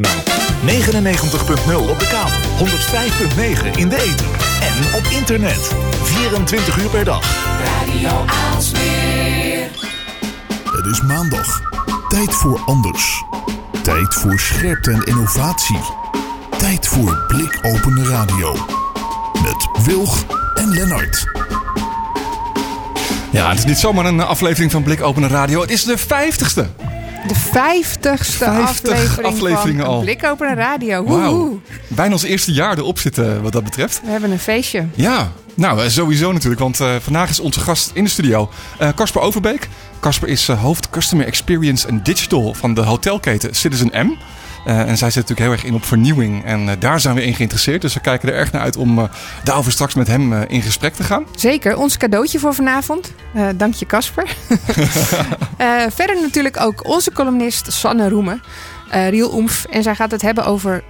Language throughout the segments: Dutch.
Nou, 99.0 op de kabel, 105.9 in de ether en op internet. 24 uur per dag. Radio Aalsmeer. Het is maandag. Tijd voor anders. Tijd voor scherpte en innovatie. Tijd voor blikopende radio. Met Wilg en Lennart. Ja, het is niet zomaar een aflevering van Blik Openen Radio. Het is de vijftigste. De vijftigste 50 aflevering afleveringen van al. Blik Open Radio. Wauw. Bijna ons eerste jaar erop zitten wat dat betreft. We hebben een feestje. Ja, nou eh, sowieso natuurlijk. Want eh, vandaag is onze gast in de studio eh, Casper Overbeek. Casper is eh, hoofd Customer Experience en Digital van de hotelketen Citizen M. Eh, en zij zit natuurlijk heel erg in op vernieuwing. En eh, daar zijn we in geïnteresseerd. Dus we kijken er erg naar uit om eh, daarover straks met hem in gesprek te gaan. Zeker, ons cadeautje voor vanavond. Dank je, Casper. Verder natuurlijk ook onze columnist Sanne Roemen. Riel Oemf. En zij gaat het hebben over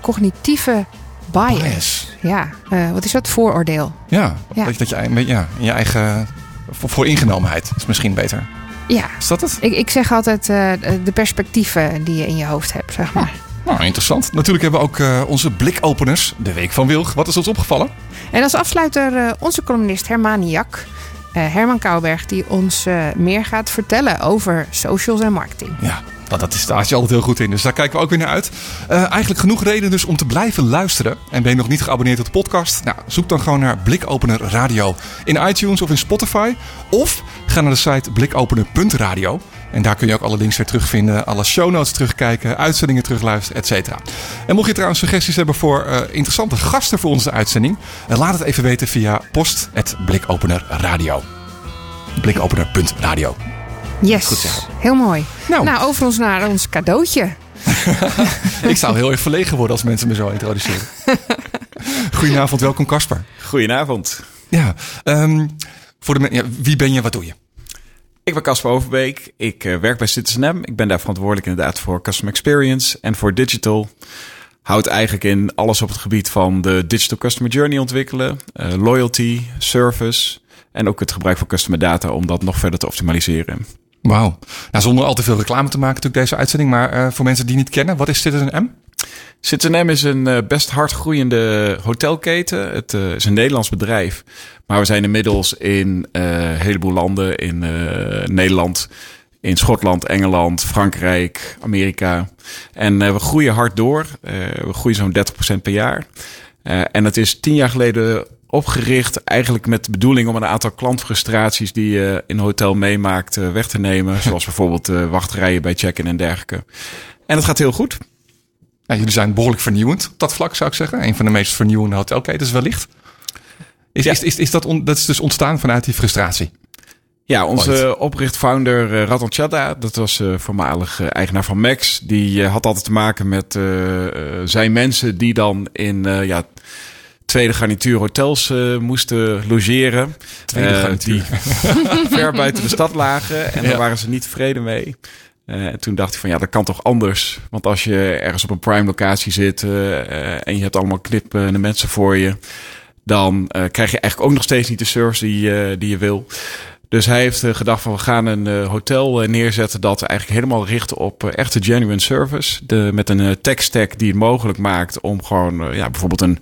cognitieve bias. Bias. Ja, wat is dat? Vooroordeel. Ja, Ja. Dat, dat je een beetje, ja, in je eigen voor, voor ingenomenheid is misschien beter. Ja, Is dat het? ik, ik zeg altijd eh, de perspectieven die je in je hoofd hebt, zeg maar. Nou, interessant. Natuurlijk hebben we ook eh, onze blikopeners, de Week van Wilg. Wat is ons opgevallen? En als afsluiter eh, onze columnist Herman Jak. Herman Kouwberg, die ons meer gaat vertellen over socials en marketing. Ja, dat, dat is, daar je altijd heel goed in. Dus daar kijken we ook weer naar uit. Eh, eigenlijk genoeg reden dus om te blijven luisteren. En ben je nog niet geabonneerd op de podcast? Nou, zoek dan gewoon naar Blikopener Radio in iTunes of in Spotify. Of ga naar de site blikopener.radio. En daar kun je ook alle links weer terugvinden. Alle show notes terugkijken, uitzendingen terugluisteren, et cetera. En mocht je trouwens suggesties hebben voor eh, interessante gasten voor onze uitzending... eh, laat het even weten via post.blikopenerradio. Blikopener.radio. Yes, Goed zeggen. heel mooi. Nou. Nou. over ons naar ons cadeautje. Ik zou heel erg verlegen worden als mensen me zo introduceren. Goedenavond, welkom Casper. Goedenavond. Ja, ehm, voor de ja, wie ben je, wat doe je? Ik ben Casper Overbeek. Ik eh, werk bij Citizen M. Ik ben daar verantwoordelijk inderdaad voor Customer Experience en voor Digital. Houdt eigenlijk in alles op het gebied van de Digital Customer Journey ontwikkelen, eh, loyalty, service en ook het gebruik van customer data om dat nog verder te optimaliseren. Wauw. Nou, zonder al te veel reclame te maken natuurlijk deze uitzending. Maar eh, voor mensen die niet kennen, wat is Citizen M? Citizen M is een eh, best hard groeiende hotelketen. Het eh, is een Nederlands bedrijf. Maar we zijn inmiddels in een heleboel landen. In Nederland, in Schotland, Engeland, Frankrijk, Amerika. En we groeien hard door. We groeien zo'n 30% per jaar. En het is tien jaar geleden opgericht eigenlijk met de bedoeling om een aantal klantfrustraties die je in hotel meemaakt eh, weg te nemen. Zoals bijvoorbeeld eh, wachtrijen bij check-in en dergelijke. En het gaat heel goed. Nou, jullie zijn behoorlijk vernieuwend op dat vlak, zou ik zeggen. Een van de meest vernieuwende hotelketens wellicht. Is, Ja. is, is, is dat, on- dat is dus ontstaan vanuit die frustratie? Ja, onze opricht-founder eh, Ratan Chadda, dat was eh, voormalig eh, eigenaar van Max. Die eh, had altijd te maken met eh, eh, zijn mensen die dan in eh, ja, tweede garnituur hotels eh, moesten logeren. Tweede Eh, garnituur. Die ver buiten de stad lagen en Ja. daar waren ze niet tevreden mee. Eh, en toen dacht ik van ja, dat kan toch anders. Want als je ergens op een prime locatie zit en je hebt allemaal knippende mensen voor je, dan krijg je eigenlijk ook nog steeds niet de service die, die je wil. Dus hij heeft eh, gedacht van we gaan een eh, hotel eh, neerzetten dat eigenlijk helemaal richt op echte genuine service. De, met een tech stack die het mogelijk maakt om gewoon ja, bijvoorbeeld een,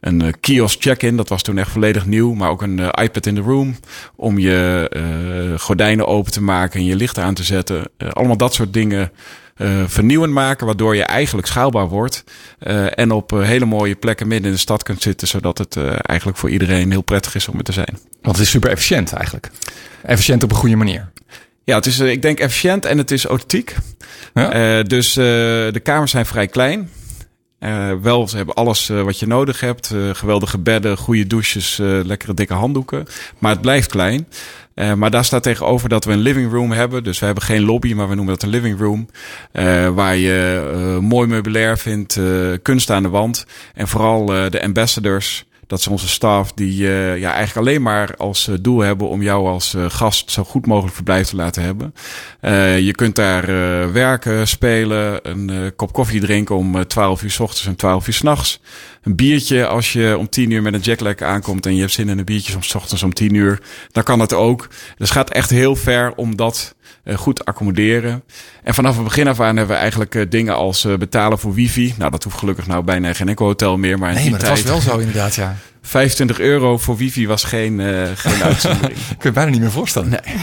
een kiosk check-in. Dat was toen echt volledig nieuw. Maar ook een iPad in the room om je gordijnen open te maken en je lichten aan te zetten. Allemaal dat soort dingen eh, vernieuwend maken, waardoor je eigenlijk schaalbaar wordt. eh, en op eh, hele mooie plekken midden in de stad kunt zitten, zodat het eh, eigenlijk voor iedereen heel prettig is om er te zijn. Want het is super efficiënt eigenlijk. Efficiënt op een goede manier. Ja, het is, ik denk, efficiënt en het is authentiek. Ja? Eh, dus eh, de kamers zijn vrij klein. Eh, wel, ze hebben alles wat je nodig hebt. Eh, geweldige bedden, goede douches, eh, lekkere dikke handdoeken. Maar het blijft klein. Eh, maar daar staat tegenover dat we een living room hebben. Dus we hebben geen lobby, maar we noemen dat een living room. Eh, waar je eh, mooi meubilair vindt, kunst aan de wand. En vooral de ambassadors. Dat is onze staf die eh, ja, eigenlijk alleen maar als eh, doel hebben om jou als eh, gast zo goed mogelijk verblijf te laten hebben. Je kunt daar werken, spelen, een kop koffie drinken om eh, 12 uur s ochtends en 12 uur s'nachts. Een biertje als je om 10 uur met een jetlag aankomt en je hebt zin in een biertje 's ochtends om 10 uur. Dan kan het ook. Dus het gaat echt heel ver om dat goed accommoderen. En vanaf het begin af aan hebben we eigenlijk eh, dingen als eh, betalen voor wifi. Nou, dat hoeft gelukkig nou bijna geen enkel hotel meer. Maar in Nee, maar dat was wel zo inderdaad, ja. 25 euro voor wifi was geen, eh, geen uitzondering. Kun je bijna niet meer voorstellen. Nee.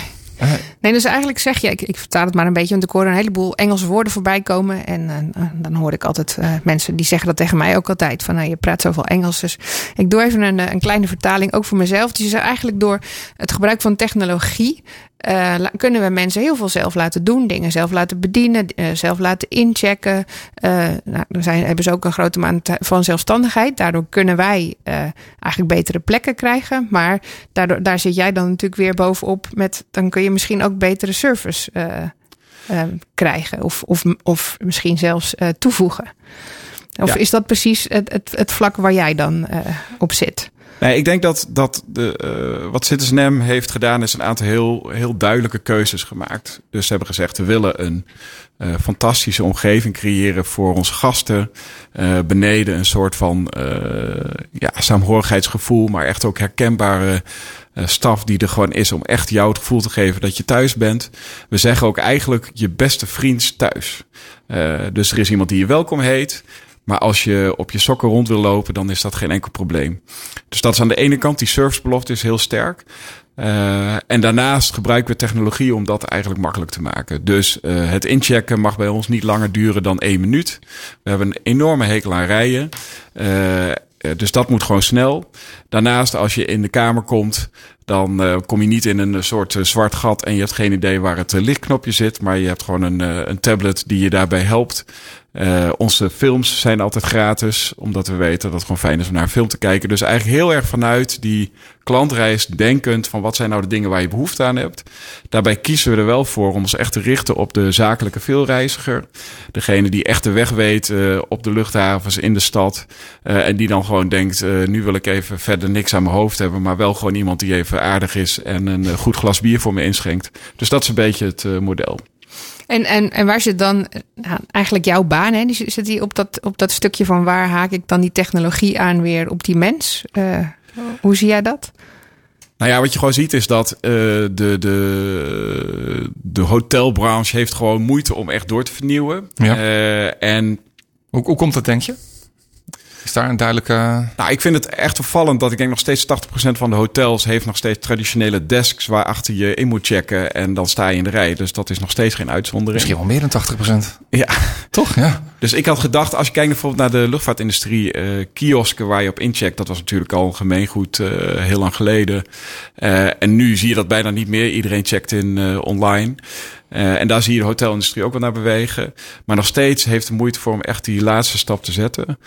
Nee, dus eigenlijk zeg je, ik, ik vertaal het maar een beetje, want ik hoor een heleboel Engelse woorden voorbij komen. En eh, dan hoor ik altijd eh, mensen die zeggen dat tegen mij ook altijd: van nou, je praat zoveel Engels. Dus ik doe even een, eh, een kleine vertaling, ook voor mezelf. Dus je zegt eigenlijk door het gebruik van technologie. Eh, kunnen we mensen heel veel zelf laten doen, dingen zelf laten bedienen, eh, zelf laten inchecken. Eh nou, dan zijn, hebben ze ook een grote mate van zelfstandigheid. Daardoor kunnen wij eigenlijk betere plekken krijgen. Maar daardoor, daar zit jij dan natuurlijk weer bovenop met, dan kun je misschien ook betere service krijgen. Of, of, of misschien zelfs toevoegen. Of Ja. is dat precies het, het, het vlak waar jij dan op zit? Nee, ik denk dat, dat de, eh, wat Citizen M heeft gedaan, is een aantal heel, heel duidelijke keuzes gemaakt. Dus ze hebben gezegd, we willen een eh, fantastische omgeving creëren voor onze gasten. Eh, beneden een soort van ja, saamhorigheidsgevoel, maar echt ook herkenbare staf die er gewoon is om echt jou het gevoel te geven dat je thuis bent. We zeggen ook eigenlijk je beste vriend thuis. Dus er is iemand die je welkom heet. Maar als je op je sokken rond wil lopen, dan is dat geen enkel probleem. Dus dat is aan de ene kant, die servicebelofte is heel sterk. Uh, en daarnaast gebruiken we technologie om dat eigenlijk makkelijk te maken. Dus uh, het inchecken mag bij ons niet langer duren dan één minuut. We hebben een enorme hekel aan rijen. Uh, dus dat moet gewoon snel. Daarnaast, als je in de kamer komt, dan kom je niet in een soort zwart gat en je hebt geen idee waar het lichtknopje zit. Maar je hebt gewoon een, een tablet die je daarbij helpt. Uh, onze films zijn altijd gratis, omdat we weten dat het gewoon fijn is om naar een film te kijken. Dus eigenlijk heel erg vanuit die klantreis denkend van wat zijn nou de dingen waar je behoefte aan hebt. Daarbij kiezen we er wel voor om ons echt te richten op de zakelijke veelreiziger. Degene die echt de weg weet uh, op de luchthavens in de stad. Uh, en die dan gewoon denkt, nu wil ik even verder niks aan mijn hoofd hebben. Maar wel gewoon iemand die even aardig is en een goed glas bier voor me inschenkt. Dus dat is een beetje het model. En, en, en waar zit dan nou, eigenlijk jouw baan? Hè? Die zit die op dat, op dat stukje van waar haak ik dan die technologie aan weer op die mens? Uh, hoe zie jij dat? Nou ja, wat je gewoon ziet is dat uh, de, de, de hotelbranche heeft gewoon moeite om echt door te vernieuwen. Ja. Uh, en hoe, hoe komt dat, denk je? Is daar een duidelijke. Nou, ik vind het echt opvallend dat ik denk nog steeds 80% van de hotels heeft nog steeds traditionele desks waarachter je in moet checken en dan sta je in de rij. Dus dat is nog steeds geen uitzondering. Misschien wel meer dan 80%. Ja. Toch? Ja. Dus ik had gedacht, als je kijkt bijvoorbeeld naar de luchtvaartindustrie, uh, kiosken waar je op incheckt, dat was natuurlijk al een gemeengoed uh, heel lang geleden. Uh, en nu zie je dat bijna niet meer. Iedereen checkt in online. Uh, en daar zie je de hotelindustrie ook wel naar bewegen. Maar nog steeds heeft de moeite voor om echt die laatste stap te zetten.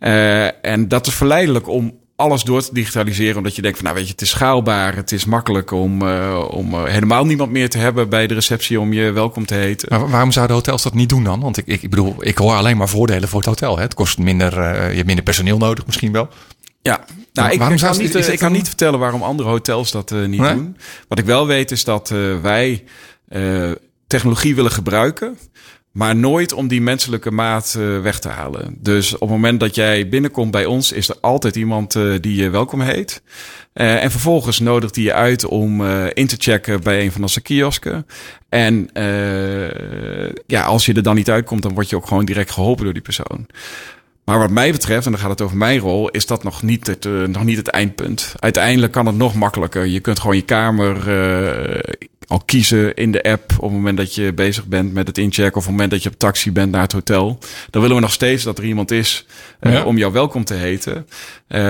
Uh, en dat is verleidelijk om alles door te digitaliseren. Omdat je denkt van, nou weet je, het is schaalbaar. Het is makkelijk om, uh, om helemaal niemand meer te hebben bij de receptie om je welkom te heten. Maar waarom zouden hotels dat niet doen dan? Want ik, ik bedoel, ik hoor alleen maar voordelen voor het hotel. Hè? Het kost minder, je hebt minder personeel nodig misschien wel. Ja, nou, ik, ik, kan niet, ik kan niet vertellen waarom andere hotels dat uh, niet nee? doen. Wat ik wel weet is dat uh, wij uh, technologie willen gebruiken. Maar nooit om die menselijke maat uh, weg te halen. Dus op het moment dat jij binnenkomt bij ons, is er altijd iemand uh, die je welkom heet. Uh, en vervolgens nodigt hij je uit om in te checken bij een van onze kiosken. En ja, als je er dan niet uitkomt, dan word je ook gewoon direct geholpen door die persoon. Maar wat mij betreft, en dan gaat het over mijn rol, is dat nog niet het, nog niet het eindpunt. Uiteindelijk kan het nog makkelijker. Je kunt gewoon je kamer al kiezen in de app op het moment dat je bezig bent met het inchecken of op het moment dat je op taxi bent naar het hotel. Dan willen we nog steeds dat er iemand is uh, ja. om jou welkom te heten.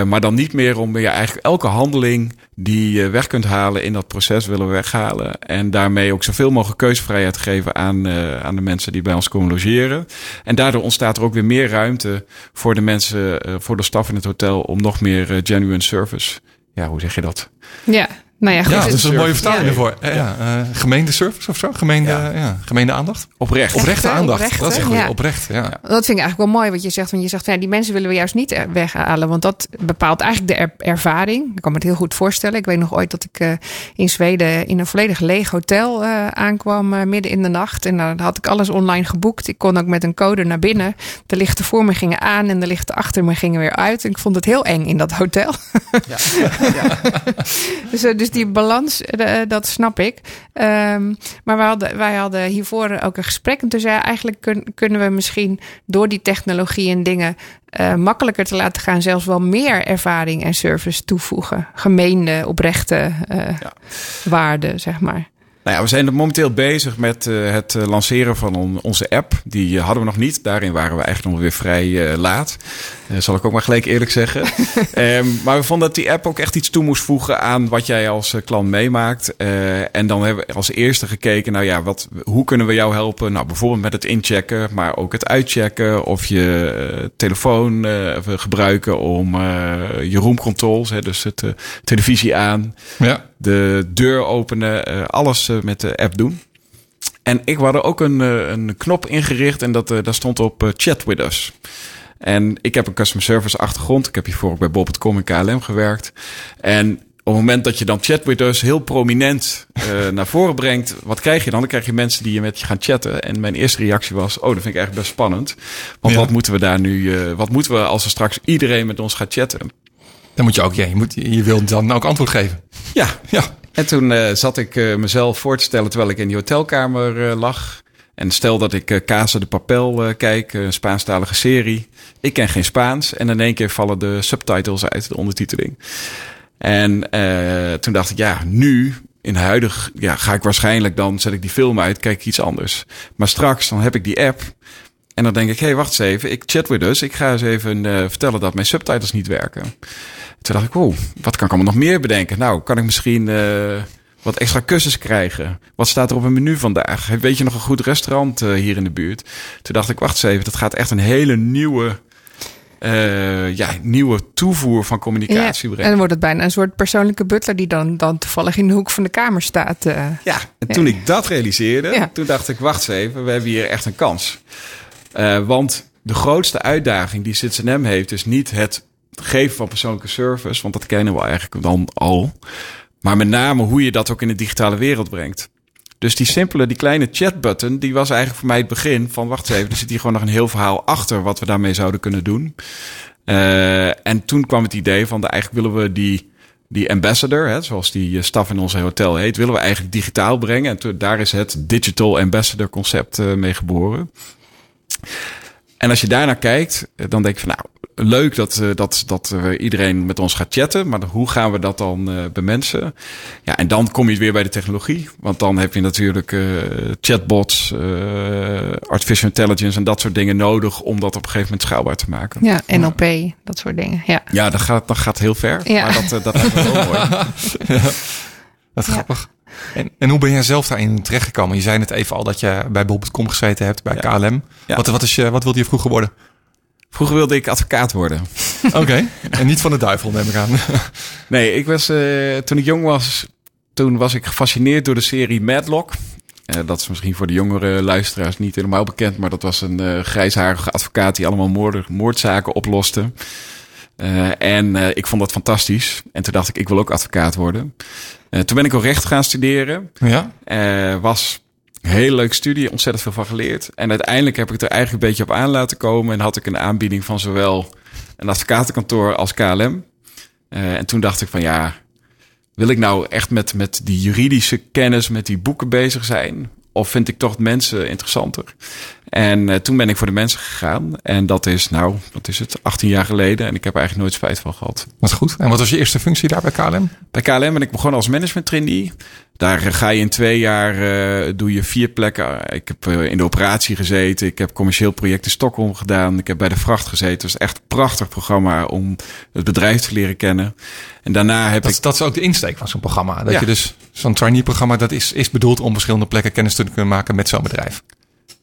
maar dan niet meer om ja, eigenlijk elke handeling die je weg kunt halen in dat proces willen we weghalen. En daarmee ook zoveel mogelijk keuzevrijheid geven aan, aan de mensen die bij ons komen logeren. En daardoor ontstaat er ook weer meer ruimte voor de mensen, voor de staf in het hotel om nog meer genuine service. Ja, hoe zeg je dat? Ja, nou ja, goed. Ja, dat is een mooie vertaling ja. ervoor. Ja, ja. Uh, gemeende service of zo? Gemeende, ja. ja. gemeende aandacht? Oprecht. Oprechte aandacht. Oprechte, dat is goed. Ja. Oprecht, ja. Dat vind ik eigenlijk wel mooi wat je zegt. Want je zegt, ja, die mensen willen we juist niet weghalen. Want dat bepaalt eigenlijk de er ervaring. Ik kan me het heel goed voorstellen. Ik weet nog ooit dat ik uh, in Zweden in een volledig leeg hotel uh, aankwam midden in de nacht. En dan had ik alles online geboekt. Ik kon ook met een code naar binnen. De lichten voor me gingen aan en de lichten achter me gingen weer uit. En ik vond het heel eng in dat hotel. Ja. dus, dus die balans, eh, dat snap ik. Ehm, maar wij hadden, wij hadden hiervoor ook een gesprek. En toen zei eigenlijk kun- kunnen we misschien door die technologie en dingen eh, makkelijker te laten gaan, zelfs wel meer ervaring en service toevoegen. Gemeende, oprechte eh waarden, zeg maar. Nou ja, we zijn momenteel bezig met eh, het eh, lanceren van on- onze app. Die eh, hadden we nog niet. Daarin waren we eigenlijk nog weer vrij laat. Zal ik ook maar gelijk eerlijk zeggen. Ehm, maar we vonden dat die app ook echt iets toe moest voegen aan wat jij als klant meemaakt. En dan hebben we als eerste gekeken, nou ja, wat, hoe kunnen we jou helpen? Nou, bijvoorbeeld met het inchecken, maar ook het uitchecken. Of je telefoon gebruiken om je room controls, hè, dus het televisie aan Ja. de deur openen, alles met de app doen. En ik had er ook een, eh, een knop ingericht en dat, eh, daar stond op eh, chat with us. En ik heb een customer service achtergrond. Ik heb hiervoor ook bij Bob.com en KLM gewerkt. En op het moment dat je dan chat with us heel prominent naar voren brengt, wat krijg je dan? Dan krijg je mensen die je met je gaan chatten. En mijn eerste reactie was, oh, dat vind ik eigenlijk best spannend. Want Ja. wat moeten we daar nu, wat moeten we als er straks iedereen met ons gaat chatten? Dan moet je ook, ja, je, moet, je wil dan ook antwoord geven. Ja, Ja. En toen eh, zat ik eh, mezelf voor te stellen terwijl ik in die hotelkamer eh, lag. En stel dat ik Casa de Papel kijk, een Spaanstalige serie. Ik ken geen Spaans en in één keer vallen de subtitles uit, de ondertiteling. En toen dacht ik, ja, nu in huidig, ja, ga ik waarschijnlijk dan zet ik die film uit, kijk ik iets anders. Maar straks dan heb ik die app en dan denk ik, hé, hey, wacht eens even, ik chat with us. Ik ga eens even vertellen dat mijn subtitles niet werken. Toen dacht ik, oh, wat kan ik allemaal nog meer bedenken? Nou, kan ik misschien eh, wat extra kussens krijgen? Wat staat er op een menu vandaag? Weet je nog een goed restaurant eh, hier in de buurt? Toen dacht ik, wacht eens even, dat gaat echt een hele nieuwe, eh, ja, nieuwe toevoer van communicatie en brengen. dan wordt het bijna een soort persoonlijke butler die dan, dan toevallig in de hoek van de kamer staat. Ja, en toen ik dat realiseerde, Ja. toen dacht ik, wacht eens even, we hebben hier echt een kans. Want de grootste uitdaging die CitizenM heeft, is niet het geven van persoonlijke service, want dat kennen we eigenlijk dan al. Maar met name hoe je dat ook in de digitale wereld brengt. Dus die simpele, die kleine chatbutton, die was eigenlijk voor mij het begin van, wacht even, er zit hier gewoon nog een heel verhaal achter wat we daarmee zouden kunnen doen. Eh, en toen kwam het idee van, de, eigenlijk willen we die, die ambassador, hè, zoals die eh, staf in ons hotel heet, willen we eigenlijk digitaal brengen. En toen, daar is het digital ambassador concept eh, mee geboren. En als je daarnaar kijkt, eh, dan denk je van nou, leuk dat, eh, dat, dat eh, iedereen met ons gaat chatten. Maar hoe gaan we dat dan eh bemensen? Ja, en dan kom je weer bij de technologie. Want dan heb je natuurlijk eh, chatbots, eh, artificial intelligence en dat soort dingen nodig om dat op een gegeven moment schaalbaar te maken. Ja, NLP, dat soort dingen. Ja. Ja, dat gaat, dat gaat heel ver. Ja. Maar dat, dat lijkt me wel mooi. Dat is Ja. grappig. En, en hoe ben jij zelf daarin terechtgekomen? Je zei net even al dat je bij Bob.com gezeten hebt, bij Ja. KLM. Ja. Wat, wat, is je, wat wilde je vroeger worden? Vroeger wilde ik advocaat worden. Oké. En niet van de duivel, neem ik aan. Nee, ik was, eh, toen ik jong was, toen was ik gefascineerd door de serie Madlock. Eh, dat is misschien voor de jongere luisteraars niet helemaal bekend, maar dat was een eh, grijsharige advocaat die allemaal moorden, moordzaken oploste. En ik vond dat fantastisch. En toen dacht ik, ik wil ook advocaat worden. Eh, toen ben ik ook recht gaan studeren. Ja? Eh, was een hele leuke studie, ontzettend veel van geleerd. En uiteindelijk heb ik het er eigenlijk een beetje op aan laten komen. En had ik een aanbieding van zowel een advocatenkantoor als KLM. Eh, en toen dacht ik van ja, wil ik nou echt met, met die juridische kennis, met die boeken bezig zijn? Of vind ik toch mensen interessanter? En eh, toen ben ik voor de mensen gegaan. En dat is nou, wat is het, 18 jaar geleden. En ik heb er eigenlijk nooit spijt van gehad. Wat goed. En wat was je eerste functie daar bij KLM? Bij KLM ben ik begonnen als management trainee. Daar eh, ga je in twee jaar, eh, doe je vier plekken. Ik heb in de operatie gezeten. Ik heb commercieel project in Stockholm gedaan. Ik heb bij de vracht gezeten. Het is echt een prachtig programma om het bedrijf te leren kennen. En daarna heb Dat, ik... dat is ook de insteek van zo'n programma. Dat Ja. je dus zo'n trainee-programma, dat is, is bedoeld om verschillende plekken kennis te kunnen maken met zo'n bedrijf.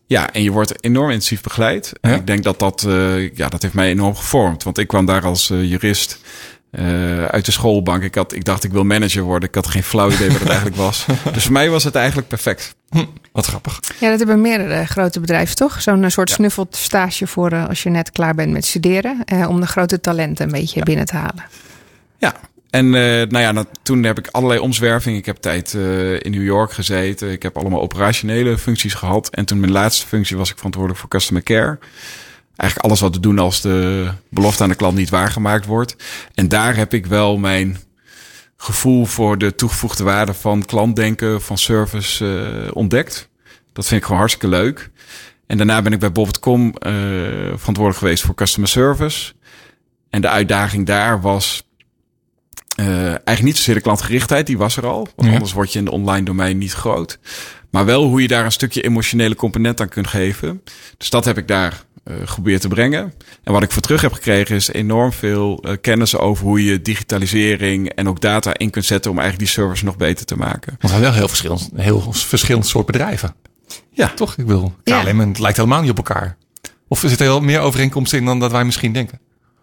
Ja, en je wordt enorm intensief begeleid. En Ja? ik denk dat dat, eh, ja, dat heeft mij enorm gevormd. Want ik kwam daar als eh, jurist eh, uit de schoolbank. Ik, had, ik dacht, ik wil manager worden. Ik had geen flauw idee wat het eigenlijk was. Dus voor mij was het eigenlijk perfect. Hm, wat grappig. Ja, dat hebben meerdere grote bedrijven toch? Zo'n soort snuffelstage voor eh, als je net klaar bent met studeren. eh, om de grote talenten een beetje binnen te halen. Ja, en eh, nou ja, toen heb ik allerlei omzwervingen. Ik heb tijd eh, in New York gezeten. Ik heb allemaal operationele functies gehad. En toen mijn laatste functie was ik verantwoordelijk voor customer care. Eigenlijk alles wat we doen als de belofte aan de klant niet waargemaakt wordt. En daar heb ik wel mijn gevoel voor de toegevoegde waarde van klantdenken, van service uh, ontdekt. Dat vind ik gewoon hartstikke leuk. En daarna ben ik bij Bob.com verantwoordelijk geweest voor customer service. En de uitdaging daar was uh, eigenlijk niet zozeer de klantgerichtheid, die was er al. Want ja. anders word je in de online domein niet groot. Maar wel hoe je daar een stukje emotionele component aan kunt geven. Dus dat heb ik daar uh, geprobeerd te brengen. En wat ik voor terug heb gekregen is enorm veel uh, kennis over hoe je digitalisering en ook data in kunt zetten om eigenlijk die service nog beter te maken. Want zijn wel heel verschillend, heel verschillend soort bedrijven. Ja, toch? Ik wil. KLM ja. het lijkt helemaal niet op elkaar. Of er zit er heel meer overeenkomsten in dan dat wij misschien denken?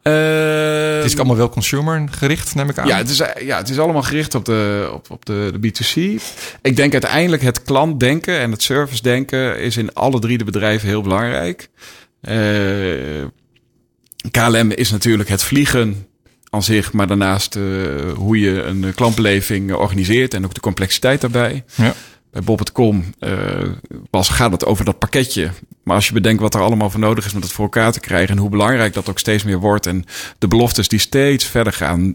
Uh, het is allemaal wel consumer gericht, neem ik aan. Ja, het is, ja, het is allemaal gericht op de, op, op de, de B2C. Ik denk uiteindelijk het klantdenken en het service denken is in alle drie de bedrijven heel belangrijk. Uh, KLM is natuurlijk het vliegen aan zich, maar daarnaast uh, hoe je een klantbeleving organiseert en ook de complexiteit daarbij. Ja. Bij Bob.com uh, was, gaat het over dat pakketje. Maar als je bedenkt wat er allemaal voor nodig is om het voor elkaar te krijgen en hoe belangrijk dat ook steeds meer wordt en de beloftes die steeds verder gaan,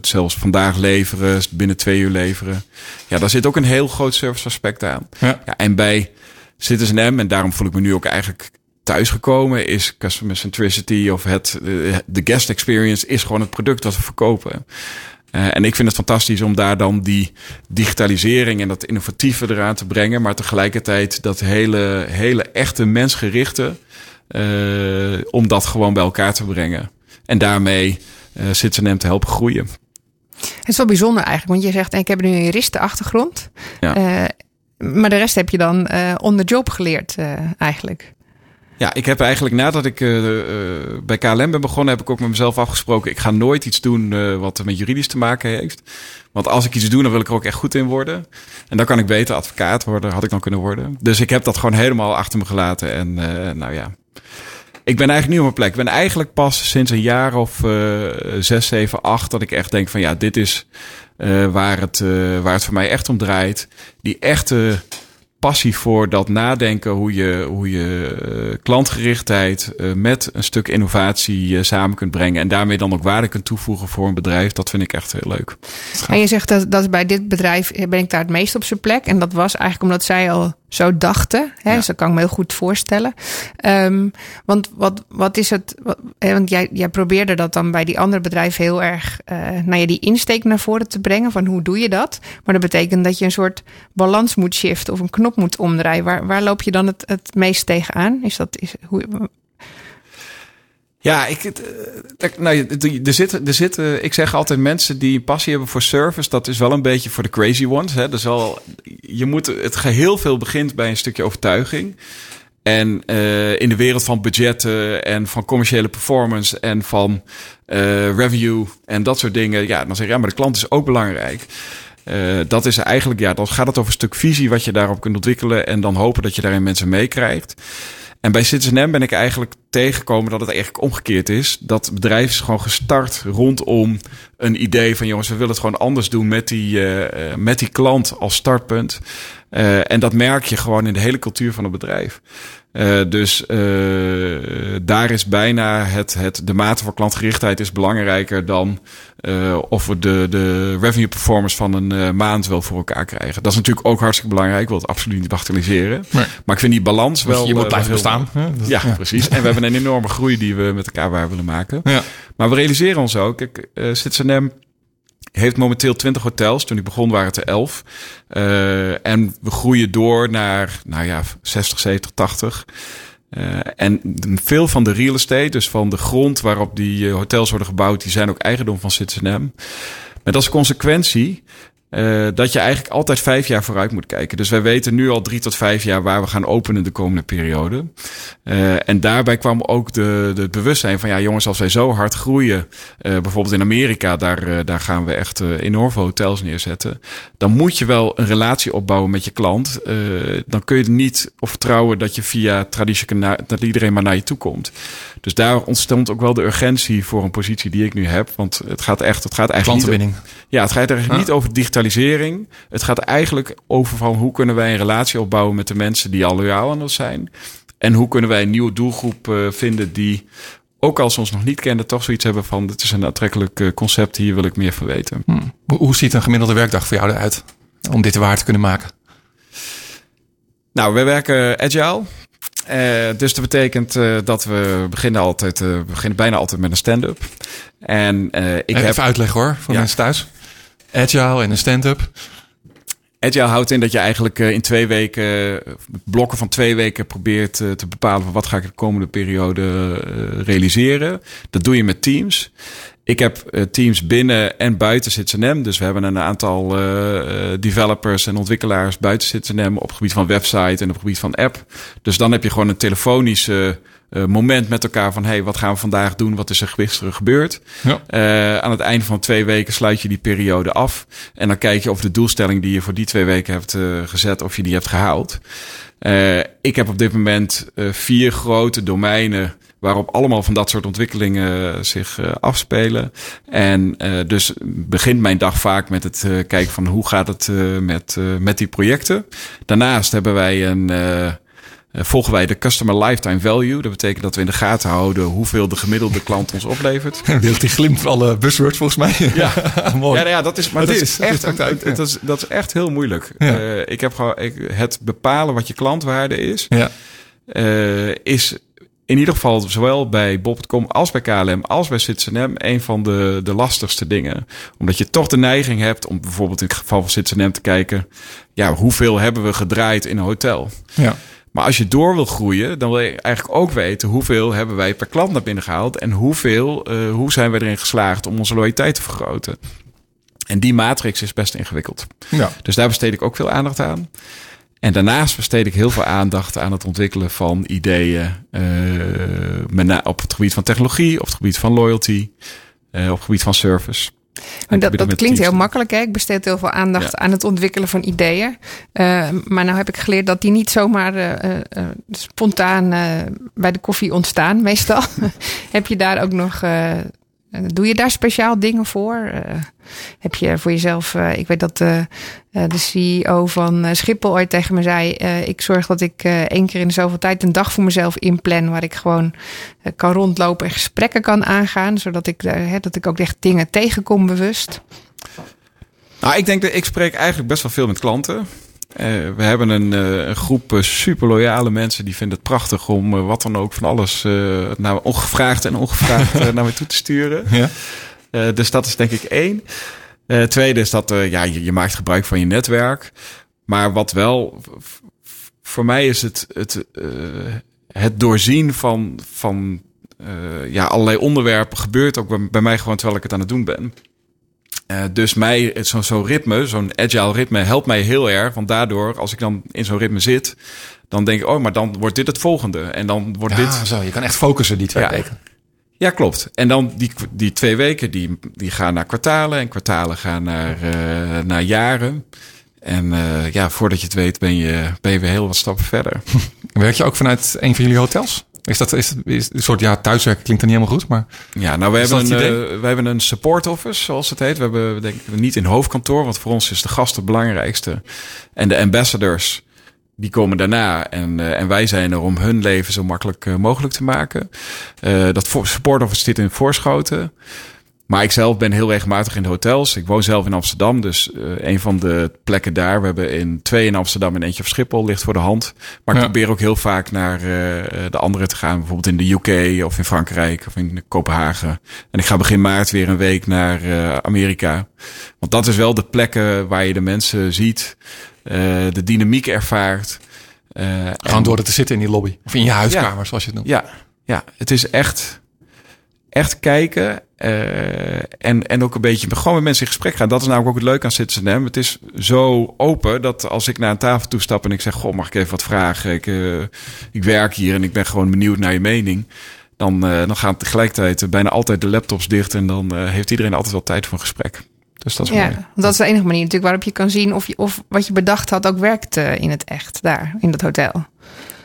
zelfs vandaag leveren, binnen twee uur leveren. Ja, daar zit ook een heel groot service aspect aan. Ja. ja en bij Citizen M, en daarom voel ik me nu ook eigenlijk thuisgekomen is customer centricity of het de guest experience is gewoon het product dat we verkopen. Uh, en ik vind het fantastisch om daar dan die digitalisering en dat innovatieve eraan te brengen, maar tegelijkertijd dat hele, hele echte mensgerichte, uh, om dat gewoon bij elkaar te brengen. En daarmee uh, Citizen te helpen groeien. Het is wel bijzonder eigenlijk, want je zegt, ik heb nu een juristenachtergrond. Ja. maar de rest heb je dan uh, on the job geleerd eigenlijk. Ja, ik heb eigenlijk nadat ik uh, uh, bij KLM ben begonnen, heb ik ook met mezelf afgesproken. Ik ga nooit iets doen uh, wat met juridisch te maken heeft. Want als ik iets doe, dan wil ik er ook echt goed in worden. En dan kan ik beter advocaat worden, had ik dan kunnen worden. Dus ik heb dat gewoon helemaal achter me gelaten. En nou ja, ik ben eigenlijk nu op mijn plek. Ik ben eigenlijk pas sinds een jaar of zes, zeven, acht dat ik echt denk van ja, dit is waar, het, waar het voor mij echt om draait. Die echte passie voor dat nadenken hoe je, hoe je uh, klantgerichtheid uh, met een stuk innovatie uh, samen kunt brengen. En daarmee dan ook waarde kunt toevoegen voor een bedrijf. Dat vind ik echt heel leuk. En je zegt dat, dat bij dit bedrijf ben ik daar het meest op zijn plek. En dat was eigenlijk omdat zij al zo dachten. Hè? Ja. Dat kan ik me heel goed voorstellen. Um, want wat, wat is het? Wat, hè, want jij, jij probeerde dat dan bij die andere bedrijven heel erg, uh, nou ja, die insteek naar voren te brengen. Van hoe doe je dat? Maar dat betekent dat je een soort balans moet shiften of een knop moet omdraaien. Waar, waar loop je dan het, het meest tegenaan? Is dat, is, hoe, ja, ik, nou, er zitten, er zitten, ik zeg altijd mensen die passie hebben voor service, dat is wel een beetje voor de crazy ones. Hè? Dus al, je moet, het geheel veel begint bij een stukje overtuiging. En uh, in de wereld van budgetten en van commerciële performance en van uh, revenue en dat soort dingen, ja, dan zeg je ja, maar de klant is ook belangrijk. Dat is eigenlijk, ja, dan gaat het over een stuk visie wat je daarop kunt ontwikkelen en dan hopen dat je daarin mensen meekrijgt. En bij Citizen ben ik eigenlijk tegengekomen dat het eigenlijk omgekeerd is. Dat bedrijf is gewoon gestart rondom een idee van jongens, we willen het gewoon anders doen met die, uh, met die klant als startpunt. Uh, en dat merk je gewoon in de hele cultuur van het bedrijf. Uh, dus uh, daar is bijna het, het, de mate van klantgerichtheid is belangrijker dan of we de, de revenue performance van een maand wel voor elkaar krijgen. Dat is natuurlijk ook hartstikke belangrijk. Ik wil het absoluut niet bagatelliseren. Nee. Maar ik vind die balans dus wel. Je moet blijven bestaan. Ja, ja, ja, precies. En we hebben een enorme groei die we met elkaar waar willen maken. Ja. Maar we realiseren ons ook. Kijk, uh, heeft momenteel 20 hotels. Toen ik begon waren het er 11. Uh, en we groeien door naar, nou ja, 60, 70, 80. Uh, en veel van de real estate, dus van de grond waarop die hotels worden gebouwd, die zijn ook eigendom van Citizen Met als consequentie uh, dat je eigenlijk altijd vijf jaar vooruit moet kijken. Dus wij weten nu al drie tot vijf jaar waar we gaan openen de komende periode. Uh, en daarbij kwam ook de, de, het bewustzijn van ja, jongens, als wij zo hard groeien, uh, bijvoorbeeld in Amerika, daar, daar gaan we echt enorm veel hotels neerzetten. Dan moet je wel een relatie opbouwen met je klant. dan kun je niet of vertrouwen dat je via traditie dat iedereen maar naar je toe komt. Dus daar ontstond ook wel de urgentie voor een positie die ik nu heb. Want het gaat echt, het gaat eigenlijk. Niet, ja, het gaat eigenlijk niet over digitalisering. Het gaat eigenlijk over van hoe kunnen wij een relatie opbouwen met de mensen die al loyaal aan ons zijn. En hoe kunnen wij een nieuwe doelgroep uh, vinden die ook als ze ons nog niet kenden, toch zoiets hebben van: dit is een aantrekkelijk eh, concept, hier wil ik meer van weten. Hoe, hoe ziet een gemiddelde werkdag voor jou eruit? Om dit waar te kunnen maken? Nou, we werken agile. Eh, dus dat betekent eh, dat we beginnen altijd, eh, we beginnen bijna altijd met een stand-up. En eh, ik Even heb uitleggen hoor, voor Ja. mensen thuis. Agile en een stand-up. Agile houdt in dat je eigenlijk eh, in twee weken, eh, blokken van twee weken probeert eh, te bepalen van wat ga ik de komende periode realiseren. Dat doe je met teams. Ik heb teams binnen en buiten CITSNM. Dus we hebben een aantal developers en ontwikkelaars buiten CITSNM op het gebied van website en op het gebied van app. Dus dan heb je gewoon een telefonisch eh, moment met elkaar van hey, wat gaan we vandaag doen? Wat is er gisteren gebeurd? Ja. Eh, aan het einde van twee weken sluit je die periode af. En dan kijk je of de doelstelling die je voor die twee weken hebt eh, gezet, of je die hebt gehaald. Eh, ik heb op dit moment vier grote domeinen waarop allemaal van dat soort ontwikkelingen zich afspelen. En dus begint mijn dag vaak met het kijken van hoe gaat het met, met die projecten. Daarnaast hebben wij een... eh, volgen wij de Customer Lifetime Value. Dat betekent dat we in de gaten houden hoeveel de gemiddelde klant ons oplevert. Wilt die glimt van alle buzzwords volgens mij. Ja. mooi. Ja, nou ja, dat is, maar Dat dat, is- is, dat is echt, ja. dat, is, dat is echt heel moeilijk. Ja. Eh, ik heb gewoon ik, het bepalen wat je klantwaarde is, Ja. eh, is in ieder geval zowel bij Bob.com als bij KLM als bij CITSNM een van de, de lastigste dingen. Omdat je toch de neiging hebt om bijvoorbeeld in het geval van CITSNM te kijken, ja, hoeveel hebben we gedraaid in een hotel? ja. Maar als je door wil groeien, dan wil je eigenlijk ook weten hoeveel hebben wij per klant naar binnen gehaald en hoeveel, eh, hoe zijn wij erin geslaagd om onze loyaliteit te vergroten. En die matrix is best ingewikkeld. ja. Dus daar besteed ik ook veel aandacht aan. En daarnaast besteed ik heel veel aandacht aan het ontwikkelen van ideeën. met na- op het gebied van technologie, op het gebied van loyalty, eh, op het gebied van service. Maar dat, klinkt heel makkelijk. Hè? Ik besteed heel veel aandacht Ja. aan het ontwikkelen van ideeën. Eh, maar nou heb ik geleerd dat die niet zomaar eh, eh, eh, spontaan bij de koffie ontstaan, meestal. heb je daar ook nog. Eh, doe je daar speciaal dingen voor? Eh, heb je voor jezelf. eh, ik weet dat de CEO van Schiphol ooit tegen me zei: Ik zorg dat ik één keer in de zoveel tijd een dag voor mezelf inplan. Waar ik gewoon kan rondlopen en gesprekken kan aangaan. Zodat ik, hè, dat ik ook echt dingen tegenkom bewust. Nou, ik denk dat ik spreek eigenlijk best wel veel met klanten. Eh, we hebben een, eh, groep eh, super loyale mensen die vinden het prachtig om wat dan ook van alles naar ongevraagd en ongevraagd naar me toe te sturen. Ja. Dus dat is denk ik één. Tweede is dat ja, je, je, maakt gebruik van je netwerk. Maar wat wel, voor mij is het, het, het doorzien van, van ja, allerlei onderwerpen gebeurt ook bij, bij mij gewoon terwijl ik het aan het doen ben. Uh, dus mij, zo'n zo ritme, zo'n agile ritme, helpt mij heel erg. Want daardoor, als ik dan in zo'n ritme zit, dan denk ik, oh, maar dan wordt dit het volgende. En dan wordt ja, dit. Zo, je kan echt focussen die twee ja. weken. Ja, klopt. En dan die, die twee weken, die, die gaan naar kwartalen. En kwartalen gaan naar, uh, naar jaren. En uh, ja, voordat je het weet, ben je, ben je weer heel wat stappen verder. Werk je ook vanuit een van jullie hotels? Is dat is, is een soort ja, thuiswerken klinkt er niet helemaal goed, maar. Ja, nou, we hebben, een, uh, we hebben een support office, zoals het heet. We hebben denk ik niet in hoofdkantoor, want voor ons is de gast het belangrijkste. En de ambassadors, die komen daarna. En, uh, en wij zijn er om hun leven zo makkelijk uh, mogelijk te maken. Dat support office zit in Voorschoten. Maar ik zelf ben heel regelmatig in de hotels. Ik woon zelf in Amsterdam, dus uh, een van de plekken daar. We hebben in twee in Amsterdam en eentje op Schiphol ligt voor de hand. Maar ik ja. probeer ook heel vaak naar uh, de andere te gaan. Bijvoorbeeld in de UK of in Frankrijk of in Kopenhagen. En ik ga begin maart weer een week naar uh, Amerika. Want dat is wel de plekken waar je de mensen ziet. De dynamiek ervaart. Gewoon door te zitten in die lobby. Of in je huiskamer, ja, zoals je het noemt. Ja, ja, het is echt echt kijken uh, en, en ook een beetje gewoon met mensen in gesprek gaan. Dat is namelijk ook het leuke aan Citizen Het is zo open dat als ik naar een tafel toe stap en ik zeg... Goh, mag ik even wat vragen? Ik, uh, ik werk hier en ik ben gewoon benieuwd naar je mening. Dan, uh, dan gaan tegelijkertijd bijna altijd de laptops dicht... en dan heeft iedereen altijd wel tijd voor een gesprek. Dus dat is ja, mooi. dat is de enige manier natuurlijk waarop je kan zien... of, je, of wat je bedacht had ook werkt in het echt daar, in dat hotel.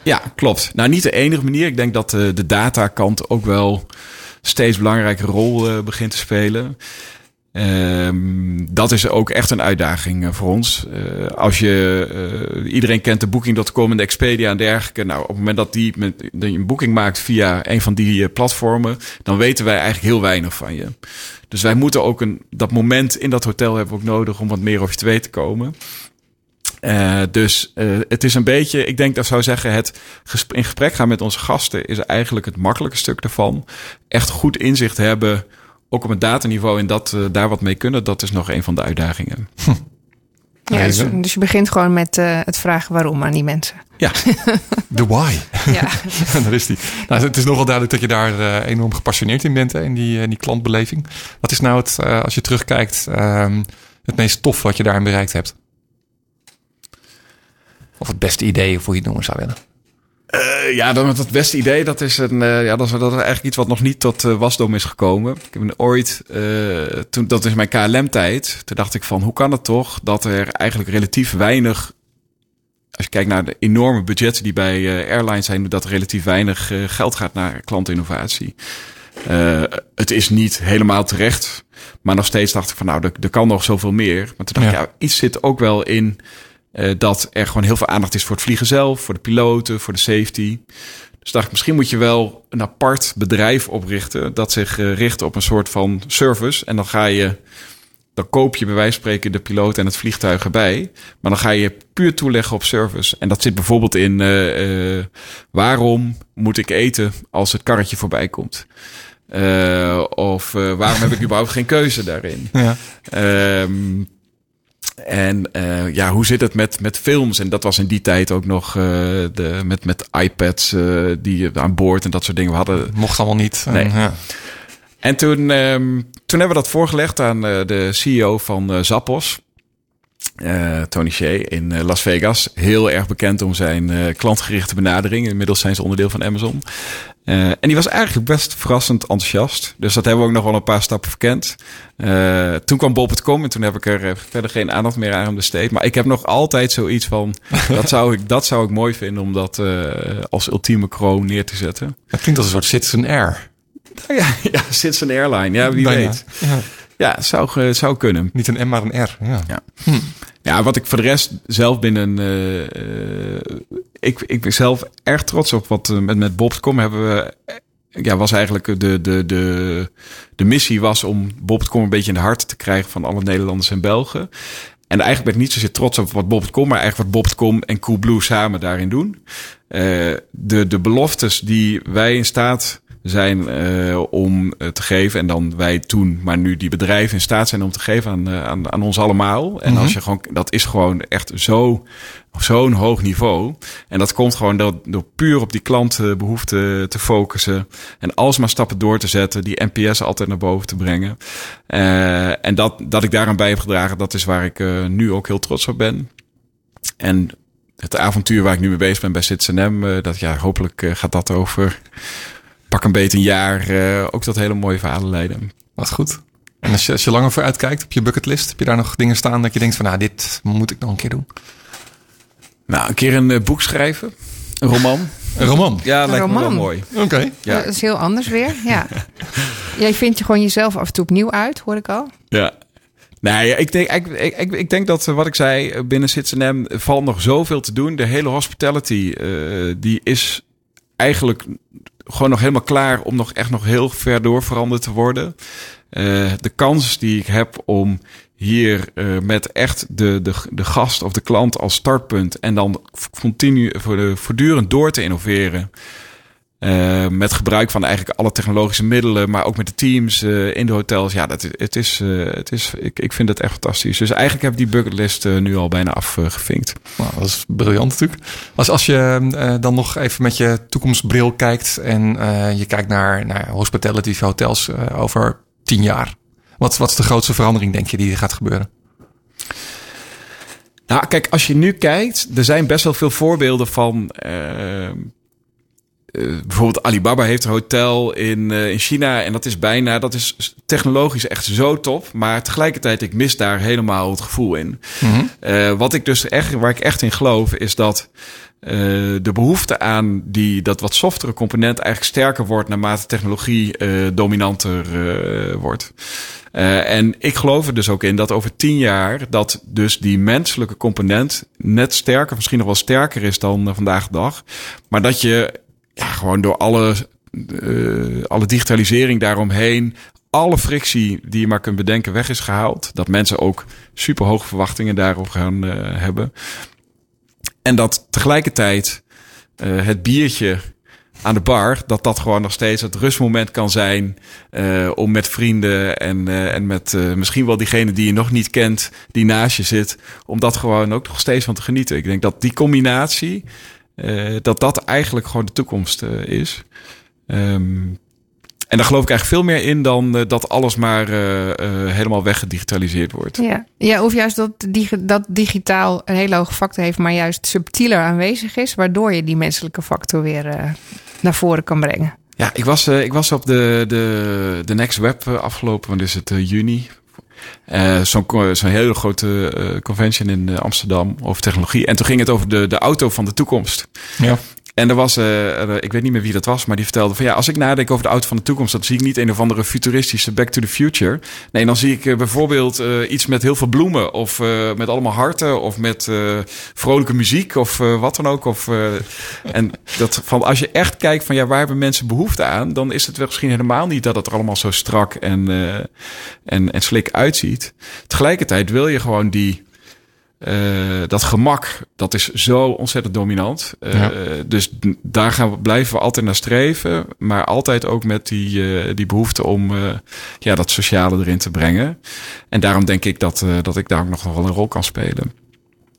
Ja, klopt. Nou, niet de enige manier. Ik denk dat de datakant ook wel steeds belangrijke rol uh, begint te spelen. Ehm, dat is ook echt een uitdaging eh, voor ons. Eh, als je, eh, iedereen kent de Booking.com en de Expedia en dergelijke. Nou, op het moment dat, die met, je een boeking maakt via een van die platformen, dan weten wij eigenlijk heel weinig van je. Dus wij moeten ook een, dat moment in dat hotel hebben we ook nodig om wat meer over je te weten te komen. Uh, dus uh, het is een beetje, ik denk dat zou zeggen, het in gesprek gaan met onze gasten is eigenlijk het makkelijke stuk daarvan. Echt goed inzicht hebben ook op het dataniveau en dat uh, daar wat mee kunnen, dat is nog een van de uitdagingen. Hm. Ja, dus, dus, je begint gewoon met uh, het vragen waarom aan die mensen. Ja, de why. Ja. daar is die. Nou, het is nogal duidelijk dat je daar uh, enorm gepassioneerd in bent, hè, in, die, in die klantbeleving. Wat is nou het, uh, als je terugkijkt, um, het meest tof wat je daarin bereikt hebt? Of het beste idee, of hoe je het noemen zou willen? Uh, ja, dan het beste idee, dat is, een, uh, ja, dat, is, dat is eigenlijk iets wat nog niet tot uh, wasdom is gekomen. Ik heb ooit, toen, dat is mijn KLM-tijd, toen dacht ik van, hoe kan het toch dat er eigenlijk relatief weinig, als je kijkt naar de enorme budgetten die bij airlines zijn, dat er relatief weinig geld gaat naar klantinnovatie. het is niet helemaal terecht, maar nog steeds dacht ik van, nou, er, er kan nog zoveel meer. Maar toen dacht ik, ja, iets zit ook wel in uh, dat er gewoon heel veel aandacht is voor het vliegen zelf, voor de piloten, voor de safety. Dus dacht ik, misschien moet je wel een apart bedrijf oprichten dat zich uh, richt op een soort van service. En dan ga je, dan koop je bij wijze van spreken de piloot en het vliegtuig erbij. Maar dan ga je puur toeleggen op service. En dat zit bijvoorbeeld in uh, waarom moet ik eten als het karretje voorbij komt? of waarom heb ik überhaupt geen keuze daarin? Ja. Um, en uh, ja, hoe zit het met, met films? En dat was in die tijd ook nog uh, de, met, met iPads uh, die aan boord en dat soort dingen. We hadden... Mocht allemaal niet. Nee. ja. En toen, um, toen hebben we dat voorgelegd aan de CEO van Zappos. Tony Shea in Las Vegas. Heel erg bekend om zijn klantgerichte benadering. Inmiddels zijn ze onderdeel van Amazon. Uh, en die was eigenlijk best verrassend enthousiast. Dus dat hebben we ook nog wel een paar stappen verkend. Uh, toen kwam Bob.com en toen heb ik er uh, verder geen aandacht meer aan besteed. Maar ik heb nog altijd zoiets van, dat, zou ik, dat zou ik mooi vinden om dat als ultieme kroon neer te zetten. Dat klinkt als een soort Citizen Air. Ja, ja Citizen Airline. Ja, wie Bijna. weet. Ja. Ja, zou, zou kunnen. Niet een M, maar een R. Ja. Ja. Hm. Ja, wat ik voor de rest zelf binnen... Uh, ik, ik ben zelf erg trots op wat met, met Bob.com hebben we... Ja, was eigenlijk de, de, de, de missie was om Bob.com een beetje in de hart te krijgen van alle Nederlanders en Belgen. En eigenlijk ben ik niet zozeer trots op wat Bob.com, maar eigenlijk wat Bob.com en Coolblue samen daarin doen. De, de beloftes die wij in staat zijn uh, om uh, te geven. En dan wij toen, maar nu die bedrijven in staat zijn om te geven aan, uh, aan, aan ons allemaal. En mm -hmm. als je gewoon, dat is gewoon echt zo, zo'n hoog niveau. En dat komt gewoon door, door puur op die klantbehoeften te focussen. En alsmaar stappen door te zetten, die NPS altijd naar boven te brengen. en dat, dat ik daaraan bij heb gedragen, dat is waar ik nu ook heel trots op ben. En het avontuur waar ik nu mee bezig ben bij CitizenM, dat ja, hopelijk gaat dat over pak een beetje een jaar uh, ook dat hele mooie verhalen leiden. Wat goed. En als je, als je langer vooruit kijkt op je bucketlist, heb je daar nog dingen staan dat je denkt van, nou, dit moet ik nog een keer doen? Nou, een keer een uh, boek schrijven. Een roman. Een roman? Ja, een lijkt roman. me wel mooi. Oké. Okay. Ja. Dat is heel anders weer, ja. Jij vindt je gewoon jezelf af en toe opnieuw uit, hoor ik al. Ja. Nee, ik denk, ik, ik, ik denk dat wat ik zei, binnen Citizen valt nog zoveel te doen. De hele hospitality, uh, die is eigenlijk gewoon nog helemaal klaar om nog echt nog heel ver door veranderd te worden. Uh, de kans die ik heb om hier uh, met echt de, de, de gast of de klant als startpunt en dan continu voortdurend door te innoveren. Uh, met gebruik van eigenlijk alle technologische middelen, maar ook met de teams uh, in de hotels. Ja, dat, het is, uh, het is, ik, ik vind het echt fantastisch. Dus eigenlijk heb ik die bucketlist nu al bijna afgevinkt. Nou, dat is briljant natuurlijk. Als, als je dan nog even met je toekomstbril kijkt en je kijkt naar, naar hospitality hotels over tien jaar. Wat, wat is de grootste verandering, denk je, die gaat gebeuren? Nou, kijk, als je nu kijkt, er zijn best wel veel voorbeelden van bijvoorbeeld Alibaba heeft een hotel in, in China en dat is bijna, dat is technologisch echt zo top. Maar tegelijkertijd, ik mis daar helemaal het gevoel in. Mm wat ik dus echt, waar ik echt in geloof, is dat de behoefte aan die, dat wat softere component eigenlijk sterker wordt naarmate technologie dominanter uh, wordt. en ik geloof er dus ook in dat over tien jaar dat dus die menselijke component net sterker, misschien nog wel sterker is dan vandaag de dag. Maar dat je ja, gewoon door alle, alle digitalisering daaromheen, alle frictie die je maar kunt bedenken weg is gehaald. Dat mensen ook super hoge verwachtingen daarop gaan hebben. En dat tegelijkertijd uh, het biertje aan de bar, dat dat gewoon nog steeds het rustmoment kan zijn om met vrienden en, en met misschien wel diegene die je nog niet kent, die naast je zit, om dat gewoon ook nog steeds van te genieten. Ik denk dat die combinatie, dat dat eigenlijk gewoon de toekomst is. Um, en daar geloof ik eigenlijk veel meer in dan uh, dat alles maar helemaal weggedigitaliseerd wordt. Ja. ja, of juist dat, dat digitaal een hele hoge factor heeft, maar juist subtieler aanwezig is, waardoor je die menselijke factor weer naar voren kan brengen. Ja, ik was, ik was op de, de, de Next Web afgelopen, want is het juni. Zo'n zo'n hele grote convention in Amsterdam over technologie. En toen ging het over de, de auto van de toekomst. Ja. En er was, uh, ik weet niet meer wie dat was, maar die vertelde van ja, als ik nadenk over de auto van de toekomst, dan zie ik niet een of andere futuristische Back to the Future. Nee, dan zie ik uh, bijvoorbeeld uh, iets met heel veel bloemen, of met allemaal harten, of met vrolijke muziek, of wat dan ook. Of, en dat van als je echt kijkt van ja, waar hebben mensen behoefte aan, dan is het wel misschien helemaal niet dat het er allemaal zo strak en, en, en slik uitziet. Tegelijkertijd wil je gewoon die uh, dat gemak, dat is zo ontzettend dominant. Uh, ja. Dus daar gaan we, blijven we altijd naar streven. Maar altijd ook met die, uh, die behoefte om ja, dat sociale erin te brengen. En daarom denk ik dat, dat ik daar ook nog wel een rol kan spelen.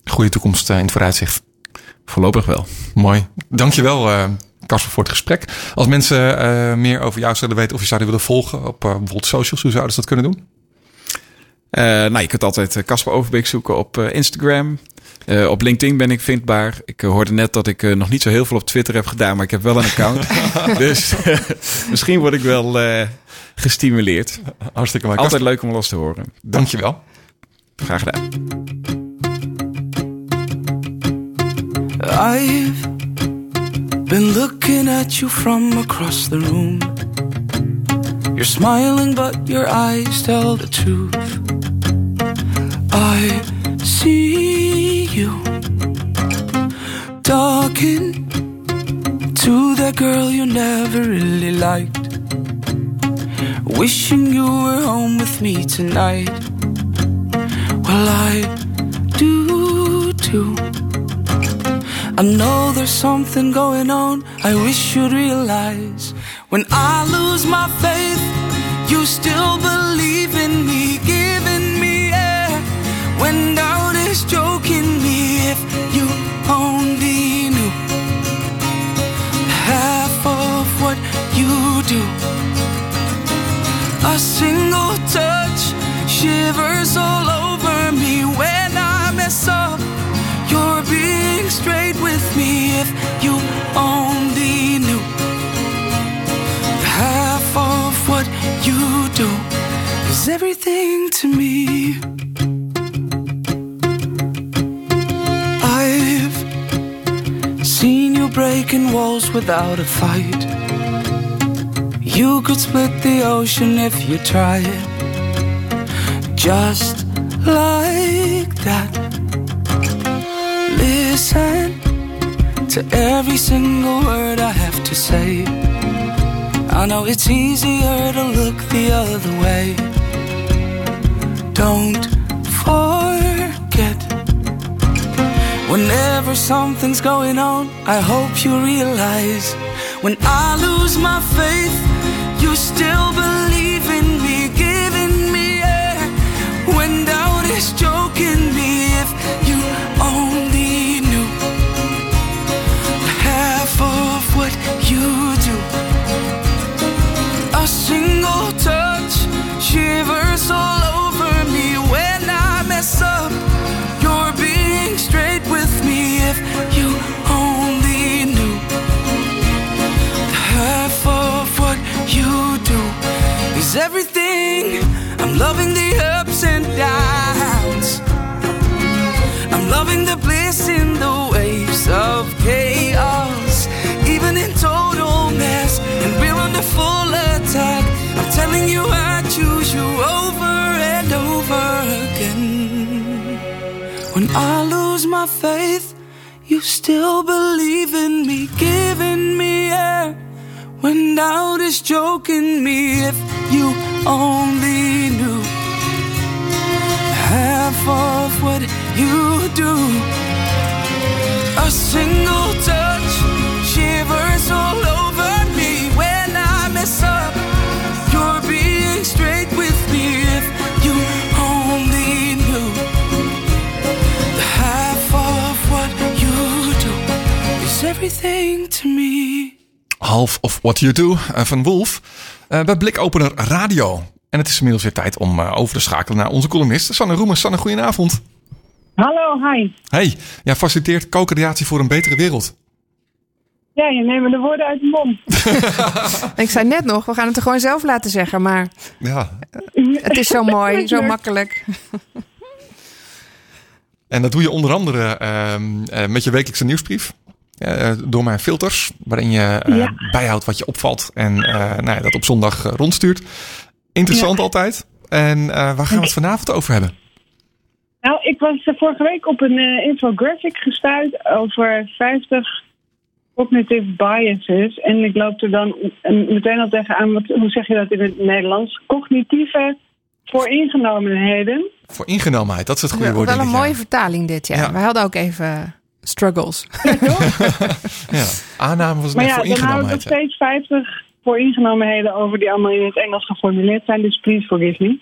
Goede toekomst in het vooruitzicht. Voorlopig wel. Mooi. Dankjewel, Casper, voor het gesprek. Als mensen meer over jou zouden weten of je zouden willen volgen op bijvoorbeeld socials, hoe zouden ze dat kunnen doen? Uh, nou, je kunt altijd eh, Casper Overbeek zoeken op uh, Instagram. Uh, op LinkedIn ben ik vindbaar. Ik hoorde net dat ik nog niet zo heel veel op Twitter heb gedaan, maar ik heb wel een account. dus misschien word ik wel gestimuleerd. Hartstikke mooi. Altijd leuk om los te horen. Dankjewel. Graag gedaan. I've been looking at you from across the room. You're smiling, but your eyes tell the truth. I see you talking to that girl you never really liked. Wishing you were home with me tonight. Well, I do too. I know there's something going on. I wish you'd realize when I lose my faith, you still believe in me. Do. A single touch shivers all over me when I mess up. You're being straight with me if you only knew half of what you do is everything to me. I've seen you breaking walls without a fight. You could split the ocean if you tried. Just like that. Listen to every single word I have to say. I know it's easier to look the other way. Don't forget Whenever something's going on, I hope you realize when I lose my faith, still believe I lose my faith, you still believe in me, giving me air. When doubt is choking me, if you only knew half of what you do. A single touch shivers all over me when I mess everything to me. Half of What You Do eh, van Wolf. eh, bij Blikopener Radio. En het is inmiddels weer tijd om eh, over te schakelen naar onze columnist Sanne Roemer. Sanne, goedenavond. Hallo, hi. Hey, jij faciliteert co-creatie voor een betere wereld. Ja, je neemt de woorden uit de mond. Ik zei net nog, we gaan het er gewoon zelf laten zeggen. Maar Ja. het is zo mooi, zo makkelijk. En dat doe je onder andere ehm, eh, met je wekelijkse nieuwsbrief. Eh, door mijn filters, waarin je eh, Ja. bijhoudt wat je opvalt. En eh, nou ja, dat op zondag rondstuurt. Interessant Ja. altijd. En eh, waar gaan we het vanavond over hebben? Nou, ik was vorige week op een eh, infographic gestuurd over 50 cognitive biases. En ik loop er dan meteen al tegenaan, wat, hoe zeg je dat in het Nederlands? Cognitieve vooringenomenheden. Voor ingenomenheid, dat is het goede Wel woord. een denk ik, mooie ja. vertaling dit, ja. Ja. Wij hadden ook even struggles. Ja. Aanname was Maar net ja, voor dan hou ik nog ja. steeds 50 vooringenomenheden over die allemaal in het Engels geformuleerd zijn. Dus please forgive me.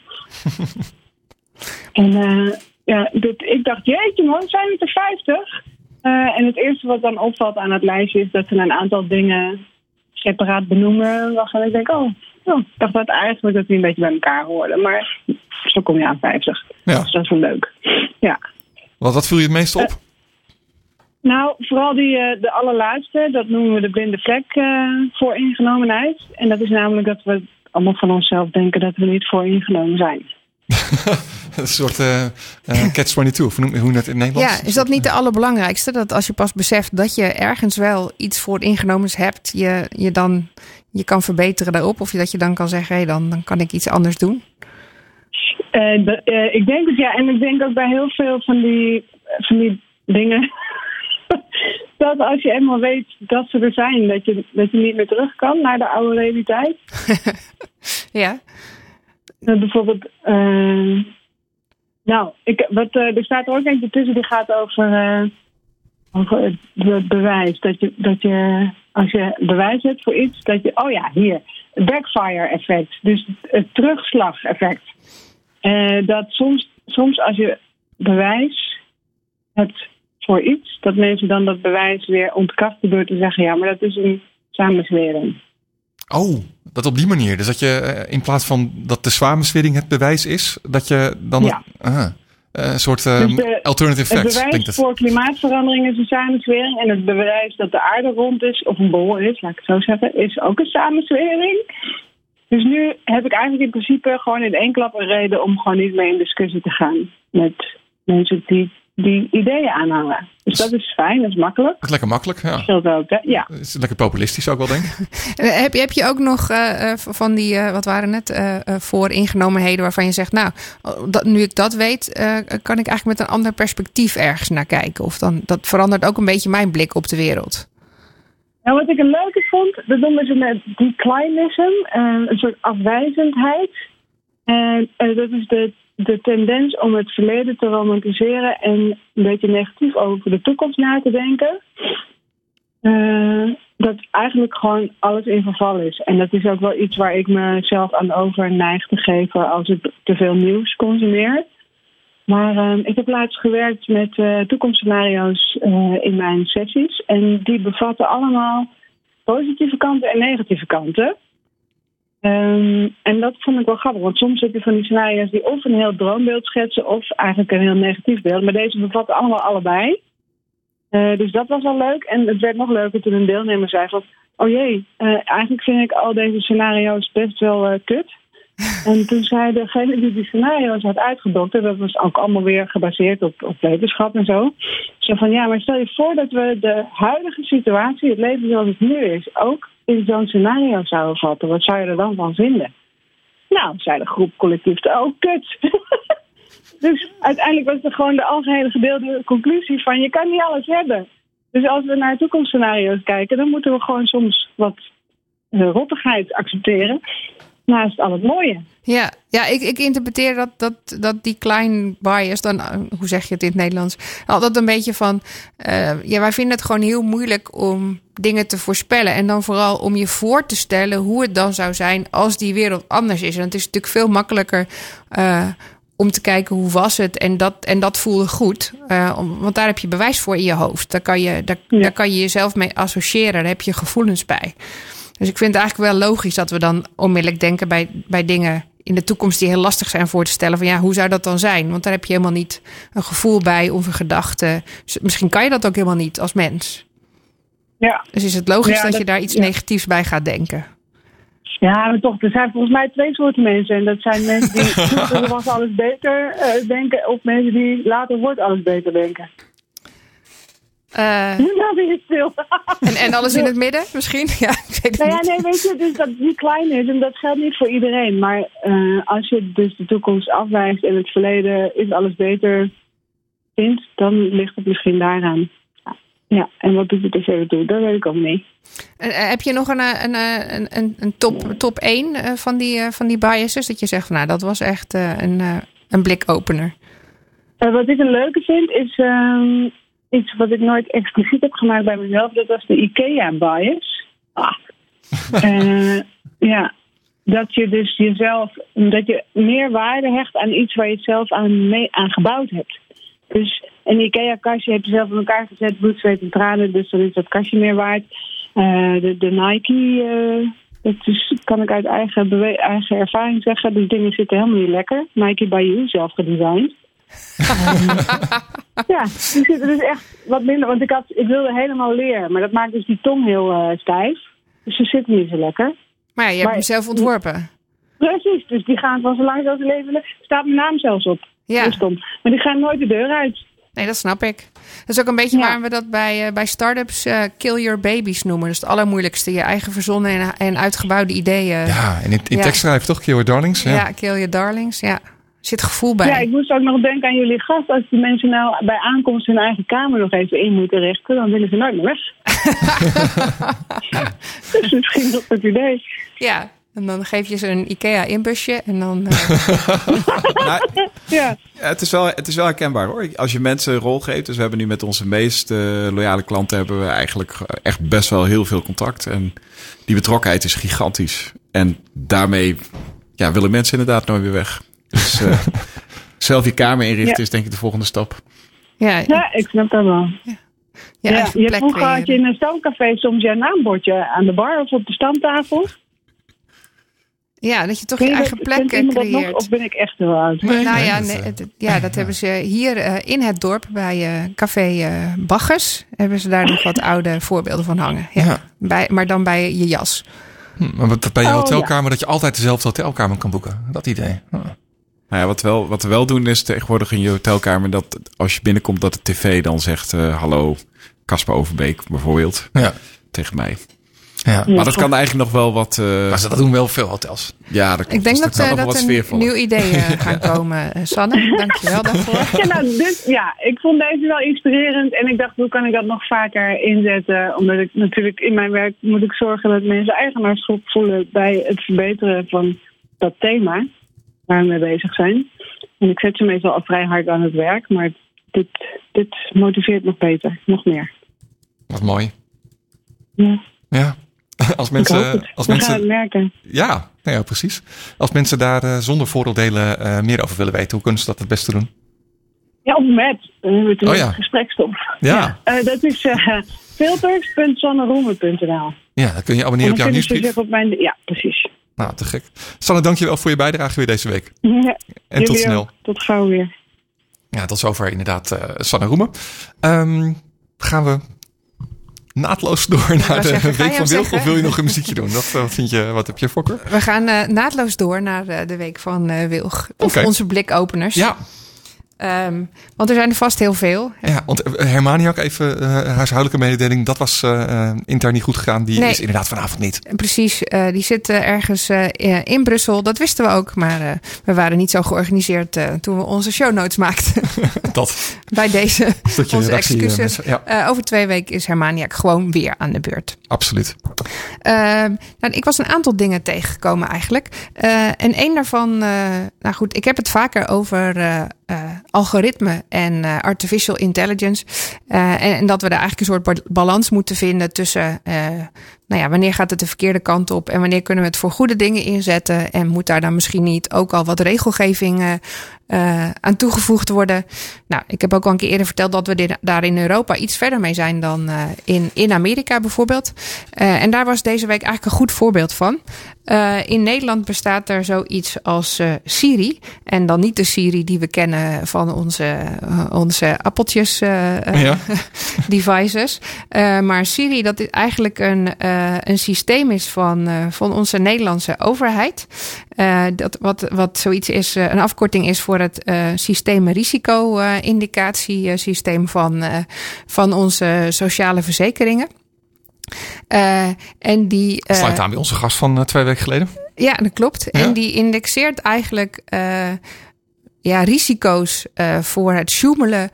en eh, ja, dit, ik dacht, jeetje man, zijn het er 50? Eh, en het eerste wat dan opvalt aan het lijstje is dat ze een aantal dingen separaat benoemen. Waarvan ik denk, oh, oh, ik dacht dat eigenlijk dat die een beetje bij elkaar hoorden. Maar zo kom je aan 50. Ja. Dus dat is wel leuk. Ja. Wat, wat viel je het meest op? Nou, vooral die, eh, de allerlaatste, dat noemen we de blinde vlek eh, voor ingenomenheid. En dat is namelijk dat we allemaal van onszelf denken dat we niet voor ingenomen zijn. een soort eh eh, catch-22, of hoe noem hoe noem je dat in het Nederlands? Ja, is dat niet de allerbelangrijkste? Dat als je pas beseft dat je ergens wel iets voor ingenomens hebt, je, je dan je kan verbeteren daarop. Of dat je dan kan zeggen, hé, dan, dan kan ik iets anders doen. De- ik denk het ja, en ik denk ook bij heel veel van die, van die dingen. dat als je eenmaal weet dat ze er zijn, dat je, dat je niet meer terug kan naar de oude realiteit. Ja, Eh, bijvoorbeeld, eh, nou, ik, wat, eh, er staat er ook eentje tussen die gaat over, over het be- bewijs. Dat je, dat je, als je bewijs hebt voor iets, dat je, oh ja, hier, backfire effect. Dus het terugslag-effect. Eh, dat soms, soms als je bewijs hebt voor iets, dat mensen dan dat bewijs weer ontkrachten door te zeggen, ja, maar dat is een samenzwering. Oh, dat op die manier. Dus dat je eh, in plaats van dat de samenswering het bewijs is, dat je dan Ja. Ah, eh, een soort eh, Dus de- alternative Het facts. bewijs het. voor klimaatverandering is een samenzwering. En het bewijs dat de aarde rond is, of een bol is, laat ik het zo zeggen, is ook een samenzwering. Dus nu heb ik eigenlijk in principe gewoon in één klap een reden om gewoon niet meer in discussie te gaan met mensen die die ideeën aanhangen. Dus dat is fijn, dat is makkelijk. Dat is lekker makkelijk, ja. Scheelt ook? Ja. Het is lekker populistisch ook wel, denk ik. Eh, Heb je, heb je ook nog eh, eh, van die, eh, wat waren het, eh, eh, vooringenomenheden waarvan je zegt, nou, dat, nu ik dat weet, eh, kan ik eigenlijk met een ander perspectief ergens naar kijken. Of dan, dat verandert ook een beetje mijn blik op de wereld. Nou, wat ik een leuke vond, dat noemen ze met declinism, een soort afwijzendheid. En eh, dat is de, de tendens om het verleden te romantiseren en een beetje negatief over de toekomst na te denken. Eh, dat eigenlijk gewoon alles in verval is. En dat is ook wel iets waar ik mezelf aan over neig te geven als ik te veel nieuws consumeer. Maar eh, ik heb laatst gewerkt met eh, toekomstscenario's in mijn sessies. En die bevatten allemaal positieve kanten en negatieve kanten. Ehm, en dat vond ik wel grappig, want soms heb je van die scenario's die of een heel droombeeld schetsen of eigenlijk een heel negatief beeld. Maar deze bevatten allemaal allebei. Eh, dus dat was wel leuk. En het werd nog leuker toen een deelnemer zei van... Oh jee, eh, eigenlijk vind ik al deze scenario's best wel eh, kut. En toen zei degene die die scenario's had uitgedokterd, dat was ook allemaal weer gebaseerd op, op wetenschap en zo. Zo van ja, maar stel je voor dat we de huidige situatie, het leven zoals het nu is, ook in zo'n scenario zouden vatten. Wat zou je er dan van vinden? Nou, zei de groep collectief, oh kut. dus uiteindelijk was het gewoon de algehele gedeelde conclusie van je kan niet alles hebben. Dus als we naar toekomstscenario's kijken, dan moeten we gewoon soms wat uh, rottigheid accepteren. Naast al het mooie. Ja, ja ik, ik interpreteer dat, dat, dat die klein bias, dan, eh, hoe zeg je het in het Nederlands? Altijd een beetje van, uh, ja, wij vinden het gewoon heel moeilijk om dingen te voorspellen. En dan vooral om je voor te stellen hoe het dan zou zijn als die wereld anders is. En het is natuurlijk veel makkelijker uh, om te kijken hoe was het en dat, en dat voelde goed. Uh, om, want daar heb je bewijs voor in je hoofd. Daar kan je, daar, ja. daar kan je jezelf mee associëren. Daar heb je gevoelens bij. Dus ik vind het eigenlijk wel logisch dat we dan onmiddellijk denken bij, bij dingen in de toekomst die heel lastig zijn voor te stellen. Van ja, hoe zou dat dan zijn? Want daar heb je helemaal niet een gevoel bij of een gedachte. Misschien kan je dat ook helemaal niet als mens. Ja. Dus is het logisch ja, dat, dat, je daar iets ja. negatiefs bij gaat denken? Ja, maar toch, er zijn volgens mij twee soorten mensen. En dat zijn mensen die vroeger was alles beter uh, denken, of mensen die later wordt alles beter denken. Uh, nou, ben je stil. en, en alles in het midden misschien? Ja, ik weet het nou ja, niet. nee, weet je, dus dat die klein is en dat geldt niet voor iedereen. Maar uh, als je dus de toekomst afwijst en het verleden is alles beter vindt, dan ligt het misschien daaraan. Ja, en wat doet het er verder toe? Dat weet ik ook niet. En, uh, heb je nog een, een, een, een, top, top 1 van die, van die biases? Dat je zegt, van, nou, dat was echt een, een blikopener. wat ik een leuke vind, is um, iets wat ik nooit expliciet heb gemaakt bij mezelf. Dat was de IKEA-bias. Ah. uh, ja, dat je dus jezelf, dat je meer waarde hecht aan iets waar je het zelf aan, mee, aan gebouwd hebt. Dus een IKEA-kastje heb je zelf in elkaar gezet, bloed, zweet en tranen, dus dan is dat kastje meer waard. Uh, de, de Nike, uh, dat is, kan ik uit eigen, eigen ervaring zeggen, die dingen zitten helemaal niet lekker. Nike by You, zelf gedesigned. Ja, die zitten dus echt wat minder. Want ik, had, ik wilde helemaal leren, maar dat maakt dus die tong heel uh, stijf. Dus ze zitten niet zo lekker. Maar ja, je hebt maar, hem zelf ontworpen. Precies, dus die gaan van zo lang als ze leven. staat mijn naam zelfs op. Ja. Stom. Maar die gaan nooit de deur uit. Nee, dat snap ik. Dat is ook een beetje ja. waarom we dat bij, uh, bij start-ups uh, kill your babies noemen. Dus het allermoeilijkste. Je eigen verzonnen en, en uitgebouwde ideeën. Ja, en in, in ja. tekst schrijven toch? Kill your darlings? Ja, ja kill your darlings. Ja. Er zit gevoel bij. Ja, ik moest ook nog denken aan jullie gast. Als die mensen nou bij aankomst hun eigen kamer nog even in moeten richten, dan willen ze nooit meer weg. dat is misschien nog het idee. Ja, en dan geef je ze een IKEA-inbusje en dan... Uh... nou, ja. het, is wel, het is wel herkenbaar hoor. Als je mensen een rol geeft... Dus we hebben nu met onze meest uh, loyale klanten... hebben we eigenlijk echt best wel heel veel contact. En die betrokkenheid is gigantisch. En daarmee ja, willen mensen inderdaad nooit weer weg. Dus uh, zelf je kamer inrichten ja. is denk ik de volgende stap. Ja, ja ik snap dat wel. Ja. Ja, ja, je vroeger had je in een stoomcafé soms je naambordje aan de bar of op de stamtafel. Ja, dat je toch je eigen plek creëert. Nog, of ben ik echt heel oud? Nee, nou ja, nee, ja, dat hebben ze hier uh, in het dorp bij uh, Café uh, Baggers. Hebben ze daar nog wat oude voorbeelden van hangen. Ja, ja. Bij, maar dan bij je jas. Hm, maar wat, bij je hotelkamer, oh, dat je altijd dezelfde hotelkamer kan boeken. Dat idee. Oh. Nou ja, wat, wel, wat we wel doen is tegenwoordig in je hotelkamer... dat als je binnenkomt dat de tv dan zegt... hallo, Casper Overbeek bijvoorbeeld. Ja. Tegen mij. Ja. Maar dat kan eigenlijk nog wel wat. Uh... Maar dat doen wel veel hotels. Ja, dat Ik denk dus dat, dat, dat er een nieuw idee uh, gaan komen, Sanne. Dankjewel daarvoor. Ja, nou, dus, ja, ik vond deze wel inspirerend. En ik dacht, hoe kan ik dat nog vaker inzetten? Omdat ik natuurlijk in mijn werk moet ik zorgen dat mensen eigenaarschap voelen bij het verbeteren van dat thema waar we mee bezig zijn. En ik zet ze meestal al vrij hard aan het werk, maar dit, dit motiveert nog beter, nog meer. Wat mooi. Ja. Ja. Als mensen, als We mensen, gaan het merken. Ja, nou ja, precies. Als mensen daar uh, zonder vooroordelen uh, meer over willen weten, hoe kunnen ze dat het beste doen? Ja, of met. Dan hebben we het oh, ja. gesprekstof. Ja. ja. Uh, dat is filters.sanneroemen.nl Ja, dan kun je abonneren op jouw nieuwsbrief. Op mijn, ja, precies. Nou, te gek. Sanne, dankjewel voor je bijdrage weer deze week. Ja, en tot snel. Ook. Tot gauw weer. Ja, tot zover inderdaad Sanne Roemen. Um, gaan we naadloos door naar de zeggen, week van Wilg? Of wil je nog een muziekje doen? Dat, wat, vind je, wat heb je, Fokker? We gaan eh, naadloos door naar eh, de week van eh, Wilg. Of onze blikopeners. Ja, Ehm, want er zijn er vast heel veel. ja want eh, Hermaniak, even eh huishoudelijke mededeling. Dat was eh, intern niet goed gegaan. Die Nee. is inderdaad vanavond niet. Precies, die zit ergens in Brussel. Dat wisten we ook, maar we waren niet zo georganiseerd toen we onze show notes maakten. Dat Bij deze stukje onze redactie, excuses. mensen. Ja, over twee weken is Hermaniak gewoon weer aan de beurt. absoluut. Ehm, nou, ik was een aantal dingen tegengekomen eigenlijk. En één daarvan, nou goed, ik heb het vaker over algoritme en eh, artificial intelligence. Eh, en, en dat we daar eigenlijk een soort ba- balans moeten vinden tussen, eh, nou ja, wanneer gaat het de verkeerde kant op en wanneer kunnen we het voor goede dingen inzetten en moet daar dan misschien niet ook al wat regelgeving eh, eh, aan toegevoegd worden. Nou, ik heb ook al een keer eerder verteld dat we dit, daar in Europa iets verder mee zijn dan eh, in, in Amerika bijvoorbeeld. En daar was deze week eigenlijk een goed voorbeeld van. In Nederland bestaat er zoiets als Siri. En dan niet de Siri die we kennen van onze, onze appeltjes Ja. devices. Maar Siri, dat is eigenlijk een, eh, een systeem is van, eh, van onze Nederlandse overheid. Eh, dat wat, wat zoiets is, een afkorting is voor het eh systeem risico-indicatiesysteem van, van onze sociale verzekeringen. En die, Sluit aan bij onze gast van twee weken geleden. ja, dat klopt. Ja? En die indexeert eigenlijk ja, risico's voor het sjoemelen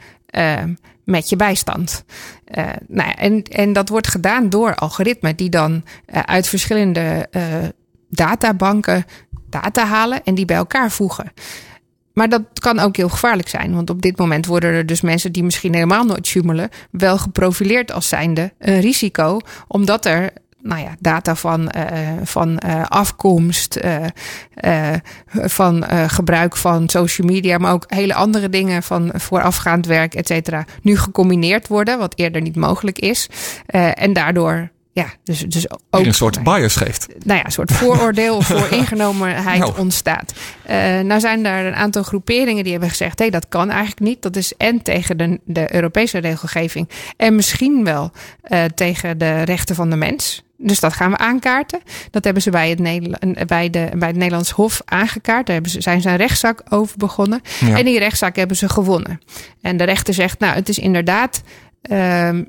met je bijstand. Eh, nou ja, en, en dat wordt gedaan door algoritmen die dan eh, uit verschillende eh, databanken data halen en die bij elkaar voegen. Maar dat kan ook heel gevaarlijk zijn. Want op dit moment worden er dus mensen die misschien helemaal nooit sjoemelen, wel geprofileerd als zijnde een risico. Omdat er nou ja, data van, eh, van eh, afkomst, eh, van gebruik van social media, maar ook hele andere dingen van voorafgaand werk, et cetera, nu gecombineerd worden, wat eerder niet mogelijk is. En daardoor, ja, dus, dus ook een soort bias geeft. nou ja, een soort vooroordeel of vooringenomenheid Nou. ontstaat. Eh, nou zijn er een aantal groeperingen die hebben gezegd: hé, dat kan eigenlijk niet. Dat is en tegen de, de Europese regelgeving en misschien wel eh, tegen de rechten van de mens. Dus dat gaan we aankaarten. Dat hebben ze bij het, bij de, bij het Nederlands Hof aangekaart. Daar hebben ze, zijn ze een rechtszaak over begonnen. Ja. En die rechtszaak hebben ze gewonnen. En de rechter zegt, nou, het is inderdaad ehm,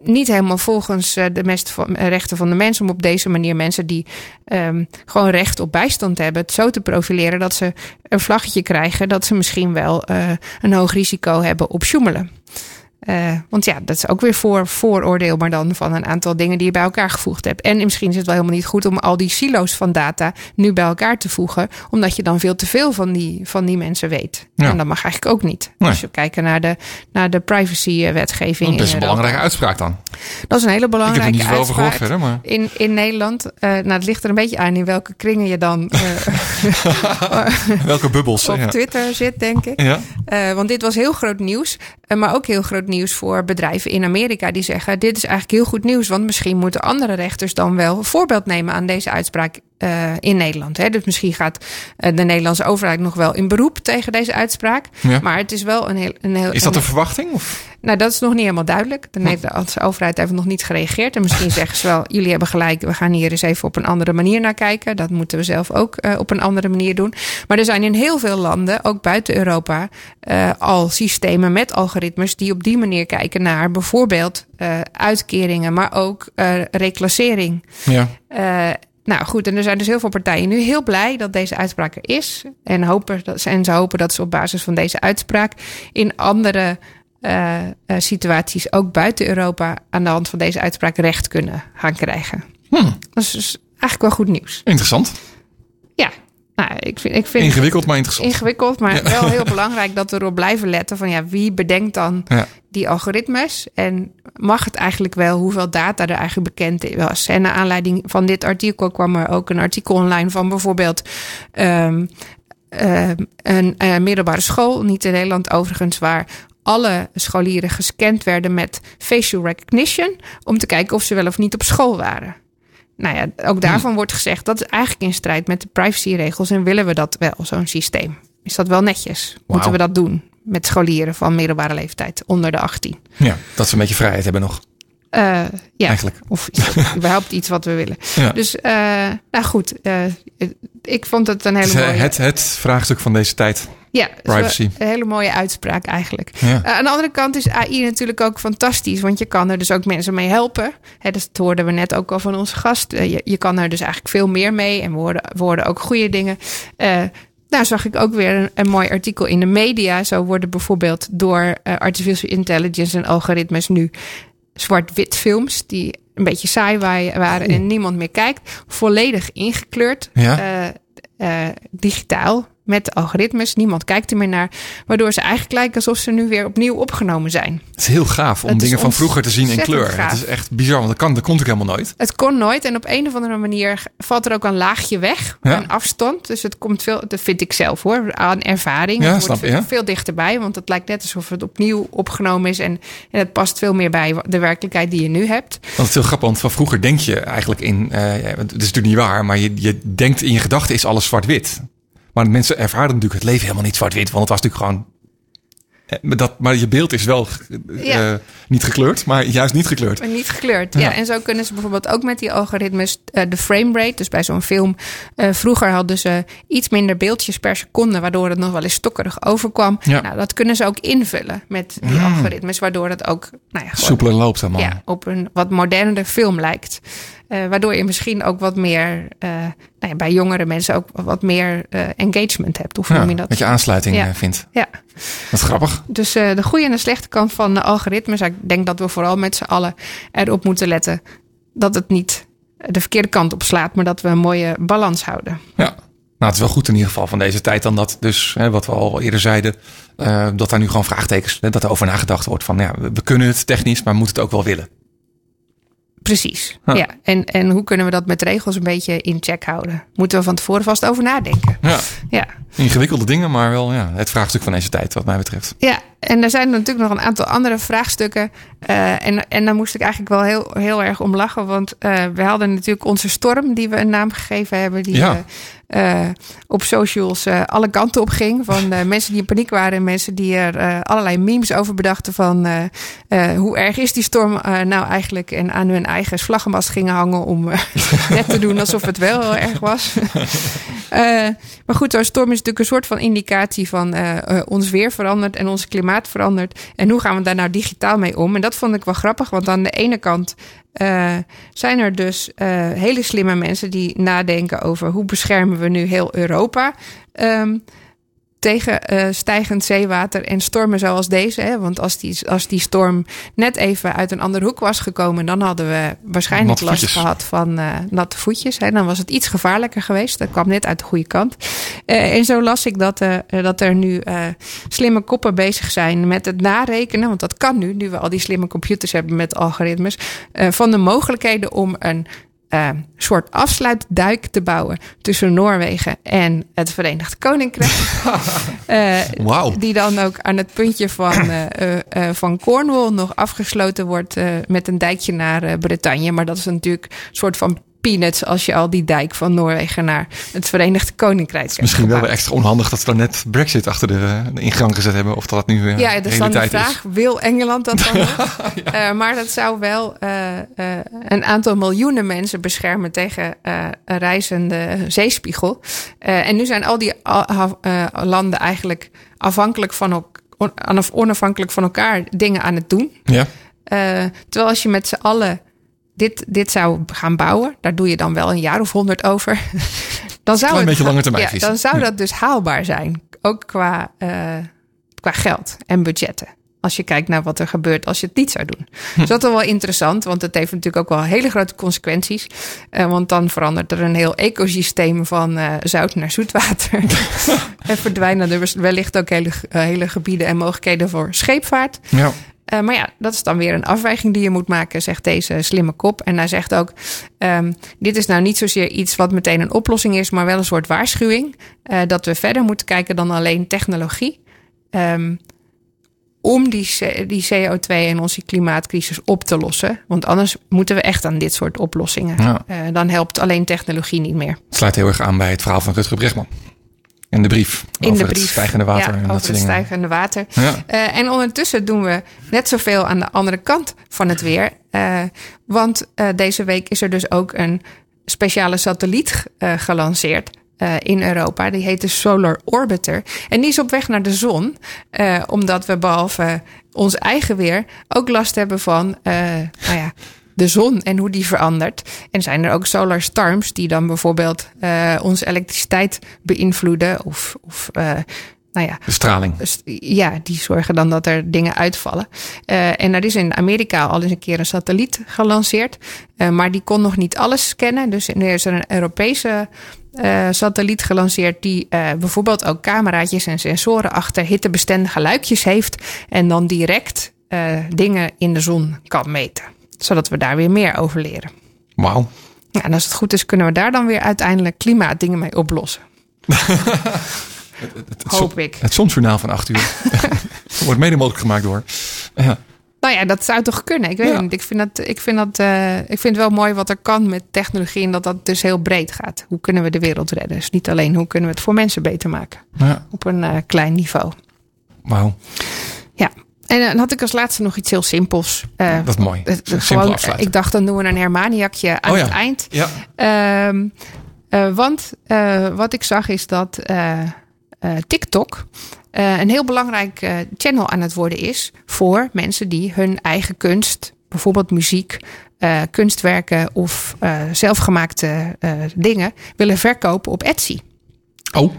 niet helemaal volgens eh, de mest van, eh, rechten van de mens om op deze manier mensen die ehm, gewoon recht op bijstand hebben, het zo te profileren dat ze een vlaggetje krijgen dat ze misschien wel eh, een hoog risico hebben op sjoemelen. Eh, want ja, dat is ook weer voor vooroordeel, maar dan van een aantal dingen die je bij elkaar gevoegd hebt. En misschien is het wel helemaal niet goed om al die silo's van data nu bij elkaar te voegen, omdat je dan veel te veel van die, van die mensen weet. Ja. En dat mag eigenlijk ook niet. Nee. Als we kijken naar de, naar de privacywetgeving. Dat is een belangrijke uitspraak dan. Dat is een hele Ik heb er belangrijke niet zoveel over gehoord uitspraak. verder, maar... In, in Nederland, eh, nou, het ligt er een beetje aan in welke kringen je dan eh, Welke bubbels. op ja. Twitter zit, denk ik. Ja. Want dit was heel groot nieuws. maar ook heel groot nieuws voor bedrijven in Amerika die zeggen: Dit is eigenlijk heel goed nieuws. Want misschien moeten andere rechters dan wel voorbeeld nemen aan deze uitspraak eh, in Nederland. Hè? Dus misschien gaat eh, de Nederlandse overheid nog wel in beroep tegen deze uitspraak. Ja. Maar het is wel een heel. Een heel Is dat een- een verwachting? Of? nou, dat is nog niet helemaal duidelijk. De Nederlandse overheid heeft nog niet gereageerd. En misschien zeggen ze wel, jullie hebben gelijk, we gaan hier eens even op een andere manier naar kijken. Dat moeten we zelf ook eh, op een andere manier doen. Maar er zijn in heel veel landen, ook buiten Europa, al systemen met algoritmes die op die manier kijken naar bijvoorbeeld uitkeringen, maar ook reclassering. Ja. Nou goed, en er zijn dus heel veel partijen nu heel blij dat deze uitspraak er is. En, hopen dat, en ze hopen dat ze op basis van deze uitspraak in andere eh, eh, situaties, ook buiten Europa, aan de hand van deze uitspraak recht kunnen gaan krijgen. Hmm. Dat is dus eigenlijk wel goed nieuws. Interessant. Nou, ik vind, ik vind Ingewikkeld, maar interessant. ingewikkeld, maar wel heel belangrijk dat we erop blijven letten van ja, wie bedenkt dan Ja. die algoritmes en mag het eigenlijk wel hoeveel data er eigenlijk bekend was. En naar aanleiding van dit artikel kwam er ook een artikel online van bijvoorbeeld ehm, ehm, een eh, middelbare school, niet in Nederland overigens, waar alle scholieren gescand werden met facial recognition om te kijken of ze wel of niet op school waren. Nou ja, ook daarvan wordt gezegd dat is eigenlijk in strijd met de privacyregels en willen we dat wel, zo'n systeem. Is dat wel netjes? Moeten we dat doen met scholieren van middelbare leeftijd onder de 18? Ja, dat ze een beetje vrijheid hebben nog. Eh, ja, Eigenlijk. of überhaupt iets wat we willen. Ja. Dus, eh, nou goed, eh, ik vond het een hele mooie... het, het vraagstuk van deze tijd. Ja, privacy. Een hele mooie uitspraak eigenlijk. Ja. Eh, aan de andere kant is AI natuurlijk ook fantastisch, want je kan er dus ook mensen mee helpen. Hè, dus dat hoorden we net ook al van onze gast. Eh, je, je kan er dus eigenlijk veel meer mee en we hoorden ook goede dingen. Eh nou zag ik ook weer een, een mooi artikel in de media. Zo worden bijvoorbeeld door artificial intelligence en algoritmes nu zwart-wit films die een beetje saai wa- waren en niemand meer kijkt, volledig ingekleurd. Ja. digitaal met algoritmes. Niemand kijkt er meer naar. Waardoor ze eigenlijk lijken alsof ze nu weer opnieuw opgenomen zijn. Het is heel gaaf om Het dingen van vroeger te zien in kleur. gaaf. Het is echt bizar, want dat kan, dat kon ik helemaal nooit. Het kon nooit. En op een of andere manier valt er ook een laagje weg. Ja. Een afstand. Dus het komt veel, dat vind ik zelf hoor, aan ervaring. Ja, het snap wordt je, veel, veel dichterbij. Want het lijkt net alsof het opnieuw opgenomen is. En, en het past veel meer bij de werkelijkheid die je nu hebt. Want het is heel grappig, want van vroeger denk je eigenlijk in... ja, het is natuurlijk niet waar, maar je, je denkt in je gedachten is alles zwart-wit. Maar mensen ervaren natuurlijk het leven helemaal niet zwart-wit. Want het was natuurlijk gewoon... eh, maar Dat, maar je beeld is wel eh, niet gekleurd, maar juist niet gekleurd. Maar niet gekleurd. Ja. Ja. en zo kunnen ze bijvoorbeeld ook met die algoritmes eh, de frame rate. Dus bij zo'n film. vroeger hadden ze iets minder beeldjes per seconde. Waardoor het nog wel eens stokkerig overkwam. Ja. Nou, dat kunnen ze ook invullen met die algoritmes. Waardoor het ook nou ja, Soepeler loopt allemaal. ja, op een wat modernere film lijkt. Eh, waardoor je misschien ook wat meer, eh, nou ja, bij jongere mensen ook wat meer eh, engagement hebt. Of Ja, noem je dat? dat je aansluiting Ja. vindt. Ja, Dat is grappig. dus de goede en de slechte kant van de algoritmes. Ik denk dat we vooral met z'n allen erop moeten letten dat het niet de verkeerde kant op slaat, maar dat we een mooie balans houden. Ja. Nou, het is wel goed in ieder geval van deze tijd dan dat dus, hè, wat we al eerder zeiden, dat daar nu gewoon vraagtekens, hè, dat er over nagedacht wordt van, ja, we, we kunnen het technisch, maar moeten het ook wel willen. Precies. Ja. Ja. En, en hoe kunnen we dat met regels een beetje in check houden? Moeten we van tevoren vast over nadenken. Ja. Ja. Ingewikkelde dingen, maar wel ja, het vraagstuk van deze tijd, wat mij betreft. Ja, en er zijn natuurlijk nog een aantal andere vraagstukken. Eh, en, en daar moest ik eigenlijk wel heel, heel erg om lachen. Want eh, we hadden natuurlijk onze storm, die we een naam gegeven hebben. Die Ja. Eh, op socials eh, alle kanten op ging. Van eh, mensen die in paniek waren en mensen die er allerlei memes over bedachten. Van hoe erg is die storm nou eigenlijk? En aan hun eigen vlaggenmast gingen hangen om net te doen alsof het wel heel erg was. Eh, maar goed, zo'n storm is natuurlijk een soort van indicatie van eh, eh, ons weer verandert en ons klimaat verandert. En hoe gaan we daar nou digitaal mee om? En dat vond ik wel grappig, want aan de ene kant zijn er dus hele slimme mensen die nadenken over hoe beschermen we nu heel Europa. ehm, tegen eh, stijgend zeewater en stormen zoals deze. Hè? Want als die, als die storm net even uit een andere hoek was gekomen, dan hadden we waarschijnlijk last gehad van eh, natte voetjes. Hè? Dan was het iets gevaarlijker geweest. Dat kwam net uit de goede kant. Eh, en zo las ik dat, dat er nu slimme koppen bezig zijn met het narekenen. Want dat kan nu, nu we al die slimme computers hebben met algoritmes. van de mogelijkheden om een eh, soort afsluitduik te bouwen tussen Noorwegen en het Verenigd Koninkrijk. Eh. Die dan ook aan het puntje van, eh, van Cornwall nog afgesloten wordt met een dijkje naar Bretagne. Maar dat is natuurlijk een soort van peanuts als je al die dijk van Noorwegen naar het Verenigd Koninkrijk hebt Misschien wel weer extra onhandig dat ze dan net Brexit achter de, de ingang gezet hebben. Of dat het nu uh, Ja, dat is dan de vraag. Wil Engeland dat dan nog? Eh, maar dat zou wel eh, een aantal miljoenen mensen beschermen tegen een reizende zeespiegel. En nu zijn al die landen eigenlijk afhankelijk van on- onaf- onafhankelijk van elkaar dingen aan het doen. Ja. Terwijl als je met z'n allen dit, dit zou gaan bouwen, daar doe je dan wel een jaar of honderd over. dan zou het, beetje termijn ja, dan zou dat dus haalbaar zijn. Ook qua, eh, qua geld en budgetten. Als je kijkt naar wat er gebeurt als je het niet zou doen. Hm. Dus dat is wel interessant, want het heeft natuurlijk ook wel hele grote consequenties. Eh, want dan verandert er een heel ecosysteem van eh, zout naar zoetwater. en verdwijnen er wellicht ook hele, hele gebieden en mogelijkheden voor scheepvaart. ja. Eh, maar ja, dat is dan weer een afweging die je moet maken, zegt deze slimme kop. En hij zegt ook: ehm, Dit is nou niet zozeer iets wat meteen een oplossing is, maar wel een soort waarschuwing. eh, dat we verder moeten kijken dan alleen technologie. Ehm, om die, die CO2 en onze klimaatcrisis op te lossen. Want anders moeten we echt aan dit soort oplossingen. Ja. Eh, dan helpt alleen technologie niet meer. Het sluit heel erg aan bij het verhaal van Rutger Bregman. In de brief. In over de het stijgende water Ja, en dat over het dingen. stijgende water. Ja. Eh, en ondertussen doen we net zoveel aan de andere kant van het weer. Eh, want eh, deze week is er dus ook een speciale satelliet gelanceerd. in Europa. Die heet de Solar Orbiter. En die is op weg naar de zon. omdat we behalve ons eigen weer ook last hebben van nou ja, de zon en hoe die verandert. En zijn er ook solar storms die dan bijvoorbeeld eh, onze elektriciteit beïnvloeden. Of, of eh, nou ja, De straling. ja, die zorgen dan dat er dingen uitvallen. Eh, en er is in Amerika al eens een keer een satelliet gelanceerd. eh, maar die kon nog niet alles scannen. Dus nu is er een Europese eh, satelliet gelanceerd. die eh, bijvoorbeeld ook cameraatjes en sensoren achter hittebestendige luikjes heeft. En dan direct eh, dingen in de zon kan meten. Zodat we daar weer meer over leren. Wauw. Ja, en als het goed is, kunnen we daar dan weer uiteindelijk klimaatdingen mee oplossen. Het, Hoop zon- ik. Het van 8 uur. Wordt mede mogelijk gemaakt door. Ja. Nou ja, dat zou toch kunnen? Ik weet Ja. het niet. Ik vind, dat, ik, vind dat, eh, ik vind het wel mooi wat er kan met technologie en dat dat dus heel breed gaat. Hoe kunnen we de wereld redden? Dus niet alleen hoe kunnen we het voor mensen beter maken ja. op een eh, klein niveau. Wauw. Ja. En dan had ik als laatste nog iets heel simpels. Eh, Dat is mooi. eh, Simpel gewoon, afsluiten. ik dacht, dan doen we een Hermaniakje aan Oh ja. het eind. Ja. Eh, want eh, wat ik zag is dat eh, eh, TikTok eh, een heel belangrijk eh, channel aan het worden is voor mensen die hun eigen kunst, bijvoorbeeld muziek, eh, kunstwerken of eh, zelfgemaakte eh, dingen willen verkopen op Etsy. Oh.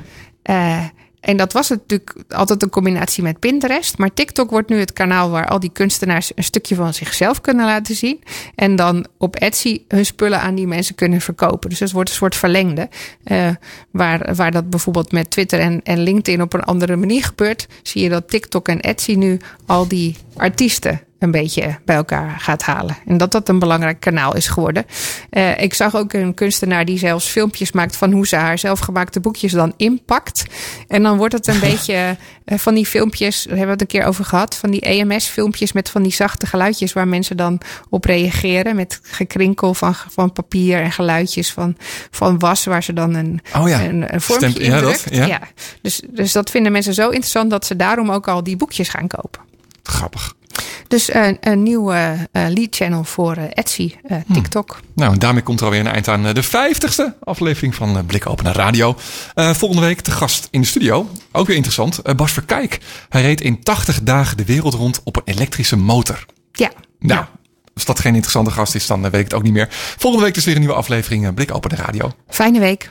En dat was natuurlijk altijd een combinatie met Pinterest. Maar TikTok wordt nu het kanaal waar al die kunstenaars een stukje van zichzelf kunnen laten zien. En dan op Etsy hun spullen aan die mensen kunnen verkopen. Dus het wordt een soort verlengde. Eh, waar, waar dat bijvoorbeeld met Twitter en, en LinkedIn op een andere manier gebeurt. Zie je dat TikTok en Etsy nu al die artiesten een beetje bij elkaar gaat halen. En dat dat een belangrijk kanaal is geworden. Eh, ik zag ook een kunstenaar die zelfs filmpjes maakt van hoe ze haar zelfgemaakte boekjes dan inpakt. En dan wordt het een beetje eh, van die filmpjes, daar hebben we het een keer over gehad, van die EMS-filmpjes met van die zachte geluidjes waar mensen dan op reageren. Met gekrinkel van, van papier en geluidjes van, van was, waar ze dan een, Oh ja. een, een vormpje Stem- ja, in dat, drukt. ja. Dus, dus dat vinden mensen zo interessant dat ze daarom ook al die boekjes gaan kopen. Grappig. Dus een, een nieuwe eh, lead channel voor eh, Etsy, eh, TikTok. Nou, en daarmee komt er alweer een eind aan de vijftigste aflevering van Blik Open Radio. Eh, volgende week te gast in de studio. Ook weer interessant. Bas Verkijk. Hij reed in 80 dagen de wereld rond op een elektrische motor. Ja. Nou, als dat geen interessante gast is, dan weet ik het ook niet meer. Volgende week dus weer een nieuwe aflevering Blik Open Radio. Fijne week.